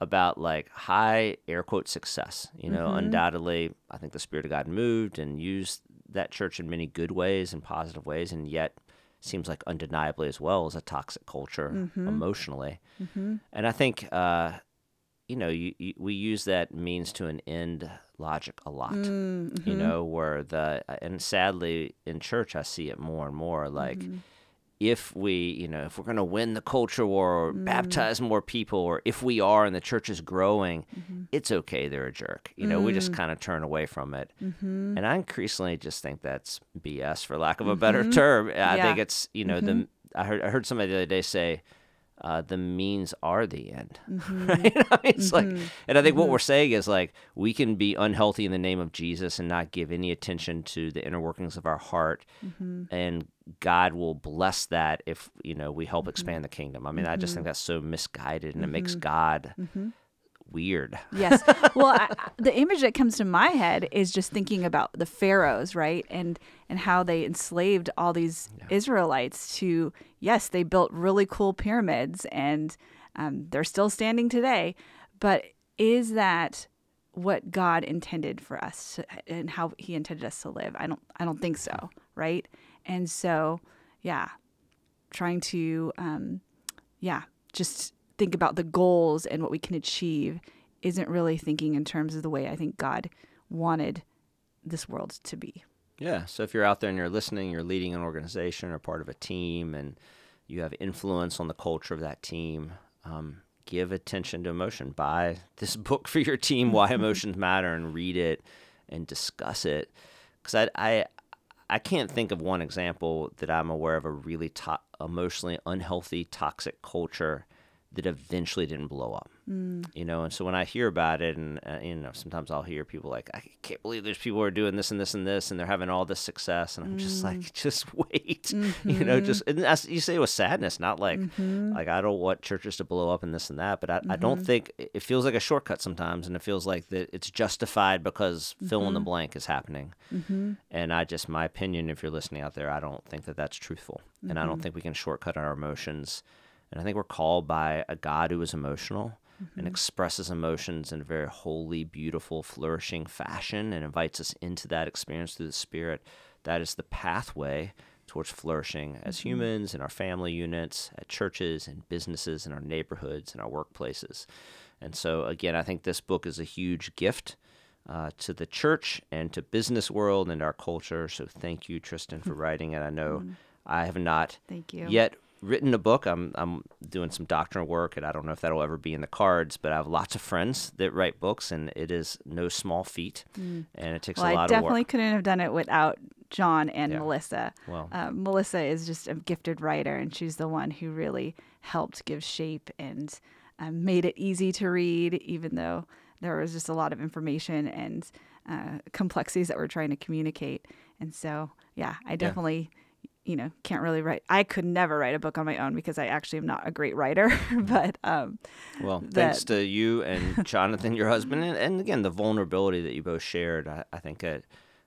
about like high air quote success. You know, undoubtedly, I think the Spirit of God moved and used that church in many good ways and positive ways, and yet seems like undeniably as well as a toxic culture emotionally. And I think, uh, you know, you, you, we use that means to an end logic a lot. Mm, you mm-hmm. know, where the uh, and sadly in church I see it more and more like mm-hmm. if we, you know, if we're going to win the culture war or mm. baptize more people, or if we are and the church is growing, mm-hmm. it's okay. They're a jerk. You know, we just mm. kind of turn away from it. And I increasingly just think that's BS, for lack of a better term. I Yeah. think it's, you know, the. I heard I heard somebody the other day say, uh, the means are the end. Mm-hmm. right? I mean, it's like, mm-hmm. and I think what mm-hmm. we're saying is like we can be unhealthy in the name of Jesus and not give any attention to the inner workings of our heart, and God will bless that if you know we help expand the kingdom. I mean, I just think that's so misguided, and it makes God weird. Yes. Well, I, the image that comes to my head is just thinking about the pharaohs, right? And and how they enslaved all these Israelites to yes, they built really cool pyramids and um, they're still standing today. But is that what God intended for us to, and how He intended us to live? I don't. I don't think so. Right. And so, yeah, trying to um, yeah, just think about the goals and what we can achieve isn't really thinking in terms of the way I think God wanted this world to be. Yeah. So if you're out there and you're listening, you're leading an organization or part of a team, and you have influence on the culture of that team, um, give attention to emotion. Buy this book for your team, Why Emotions Matter, and read it and discuss it. Because I, I, I can't think of one example that I'm aware of a really to- emotionally unhealthy, toxic culture that eventually didn't blow up. Mm. You know, and so when I hear about it, and uh, you know, sometimes I'll hear people like, "I can't believe there's people who are doing this and this and this, and they're having all this success," and I'm just mm. like, "Just wait," you know, mm-hmm. just and that's, you say it with sadness, not like mm-hmm. like I don't want churches to blow up and this and that, but I, I don't mm-hmm. think it feels like a shortcut sometimes, and it feels like that it's justified because fill in the blank is happening, and I just my opinion, if you're listening out there, I don't think that that's truthful, and I don't think we can shortcut our emotions. And I think we're called by a God who is emotional and mm-hmm. expresses emotions in a very holy, beautiful, flourishing fashion and invites us into that experience through the Spirit. That is the pathway towards flourishing as mm-hmm. humans in our family units, at churches and businesses, in our neighborhoods, in our workplaces. And so, again, I think this book is a huge gift uh, to the church and to business world and our culture. So, thank you, Tristen, for writing it. I know mm-hmm. I have not Thank you. yet written a book. I'm I'm doing some doctoral work, and I don't know if that'll ever be in the cards. But I have lots of friends that write books, and it is no small feat, and it takes Well, a lot definitely of work. I definitely couldn't have done it without John and Yeah. Melissa. Well. uh, Melissa is just a gifted writer, and she's the one who really helped give shape and um, made it easy to read, even though there was just a lot of information and uh, complexities that we're trying to communicate. And so, yeah, I definitely, you know, can't really write. I could never write a book on my own because I actually am not a great writer. but um, Well, thanks to you and Jonathan, your husband, and, and again the vulnerability that you both shared. I, I think that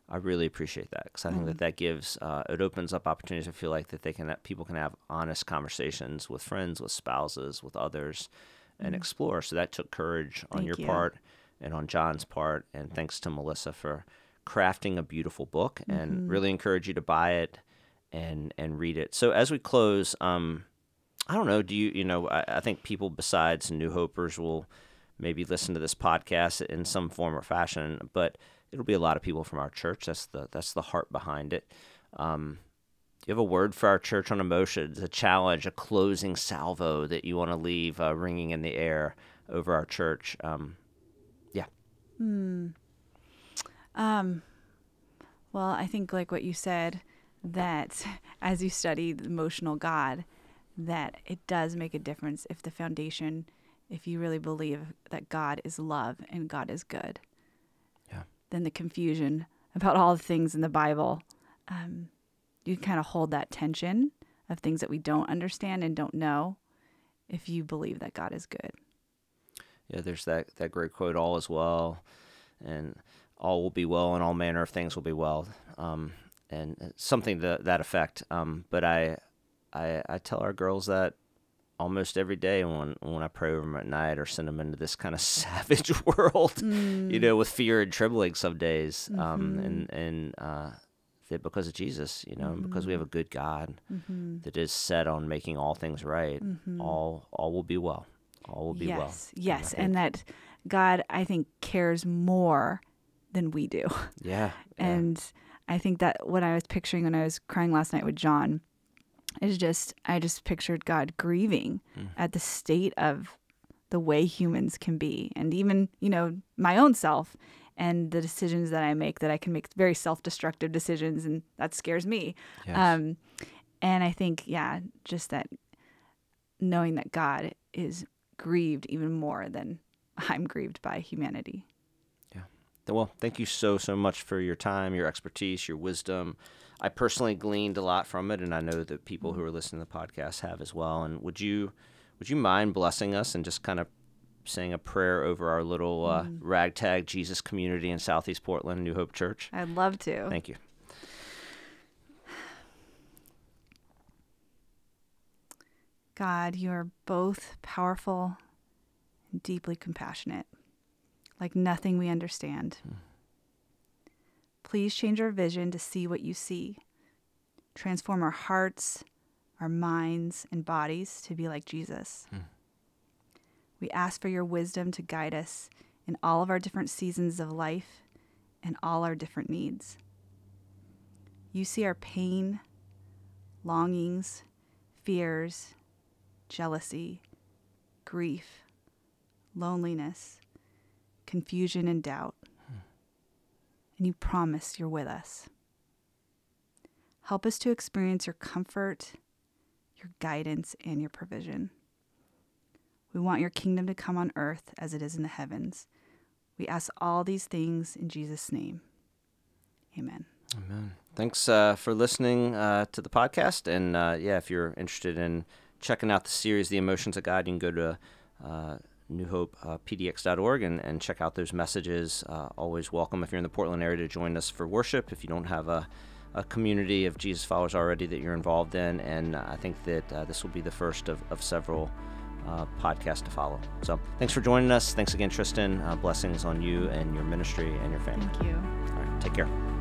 I really appreciate that because I think that that gives uh, it opens up opportunities. I feel like that they can that people can have honest conversations with friends, with spouses, with others, and explore. So that took courage on Thank your you. part and on John's part, and thanks to Melissa for crafting a beautiful book. And really encourage you to buy it and and read it. So as we close, um, I don't know. Do you you know? I, I think people besides New Hopers will maybe listen to this podcast in some form or fashion, but it'll be a lot of people from our church. That's the that's the heart behind it. Um, you have a word for our church on emotions, a challenge, a closing salvo that you want to leave uh, ringing in the air over our church. Um, yeah, Hmm. Um. Well, I think like what you said that as you study the emotional God, that it does make a difference if the foundation, if you really believe that God is love and God is good. Yeah. Then the confusion about all the things in the Bible, um, you kind of hold that tension of things that we don't understand and don't know if you believe that God is good. yeah. There's that that great quote, "All is well," and all will be well, and all manner of things will be well, um, and uh, something to that effect. Um, but I, I, I tell our girls that almost every day when when I pray over them at night or send them into this kind of savage world, you know, with fear and trembling some days, um, and and uh, that because of Jesus, you know, and because we have a good God that is set on making all things right, all all will be well, all will be well. yes, yes, and that God, I think, cares more than we do. Yeah, yeah. I think that what I was picturing when I was crying last night with John is just, I just pictured God grieving at the state of the way humans can be. And even, you know, my own self and the decisions that I make, that I can make very self destructive decisions. And that scares me. Yes. Um, and I think, yeah, just that knowing that God is grieved even more than I'm grieved by humanity. Well, thank you so so much for your time, your expertise, your wisdom. I personally gleaned a lot from it, and I know that people who are listening to the podcast have as well. And would you would you mind blessing us and just kind of saying a prayer over our little uh, ragtag Jesus community in Southeast Portland, New Hope Church? I'd love to. Thank you. God, you are both powerful and deeply compassionate, like nothing we understand. Please change our vision to see what you see. Transform our hearts, our minds, and bodies to be like Jesus. We ask for your wisdom to guide us in all of our different seasons of life and all our different needs. You see our pain, longings, fears, jealousy, grief, loneliness, confusion, and doubt. And you promise you're with us. Help us to experience your comfort, your guidance, and your provision. We want your kingdom to come on earth as it is in the heavens. We ask all these things in Jesus' name. Amen. Amen. Thanks uh, for listening uh, to the podcast. And uh, yeah, if you're interested in checking out the series, The Emotions of God, you can go to uh, newhopepdx.org and, and check out those messages. Uh, always welcome if you're in the Portland area to join us for worship. If you don't have a, a community of Jesus followers already that you're involved in, and I think that uh, this will be the first of, of several uh, podcasts to follow. So thanks for joining us. Thanks again, Tristen. Uh, blessings on you and your ministry and your family. Thank you. All right, take care.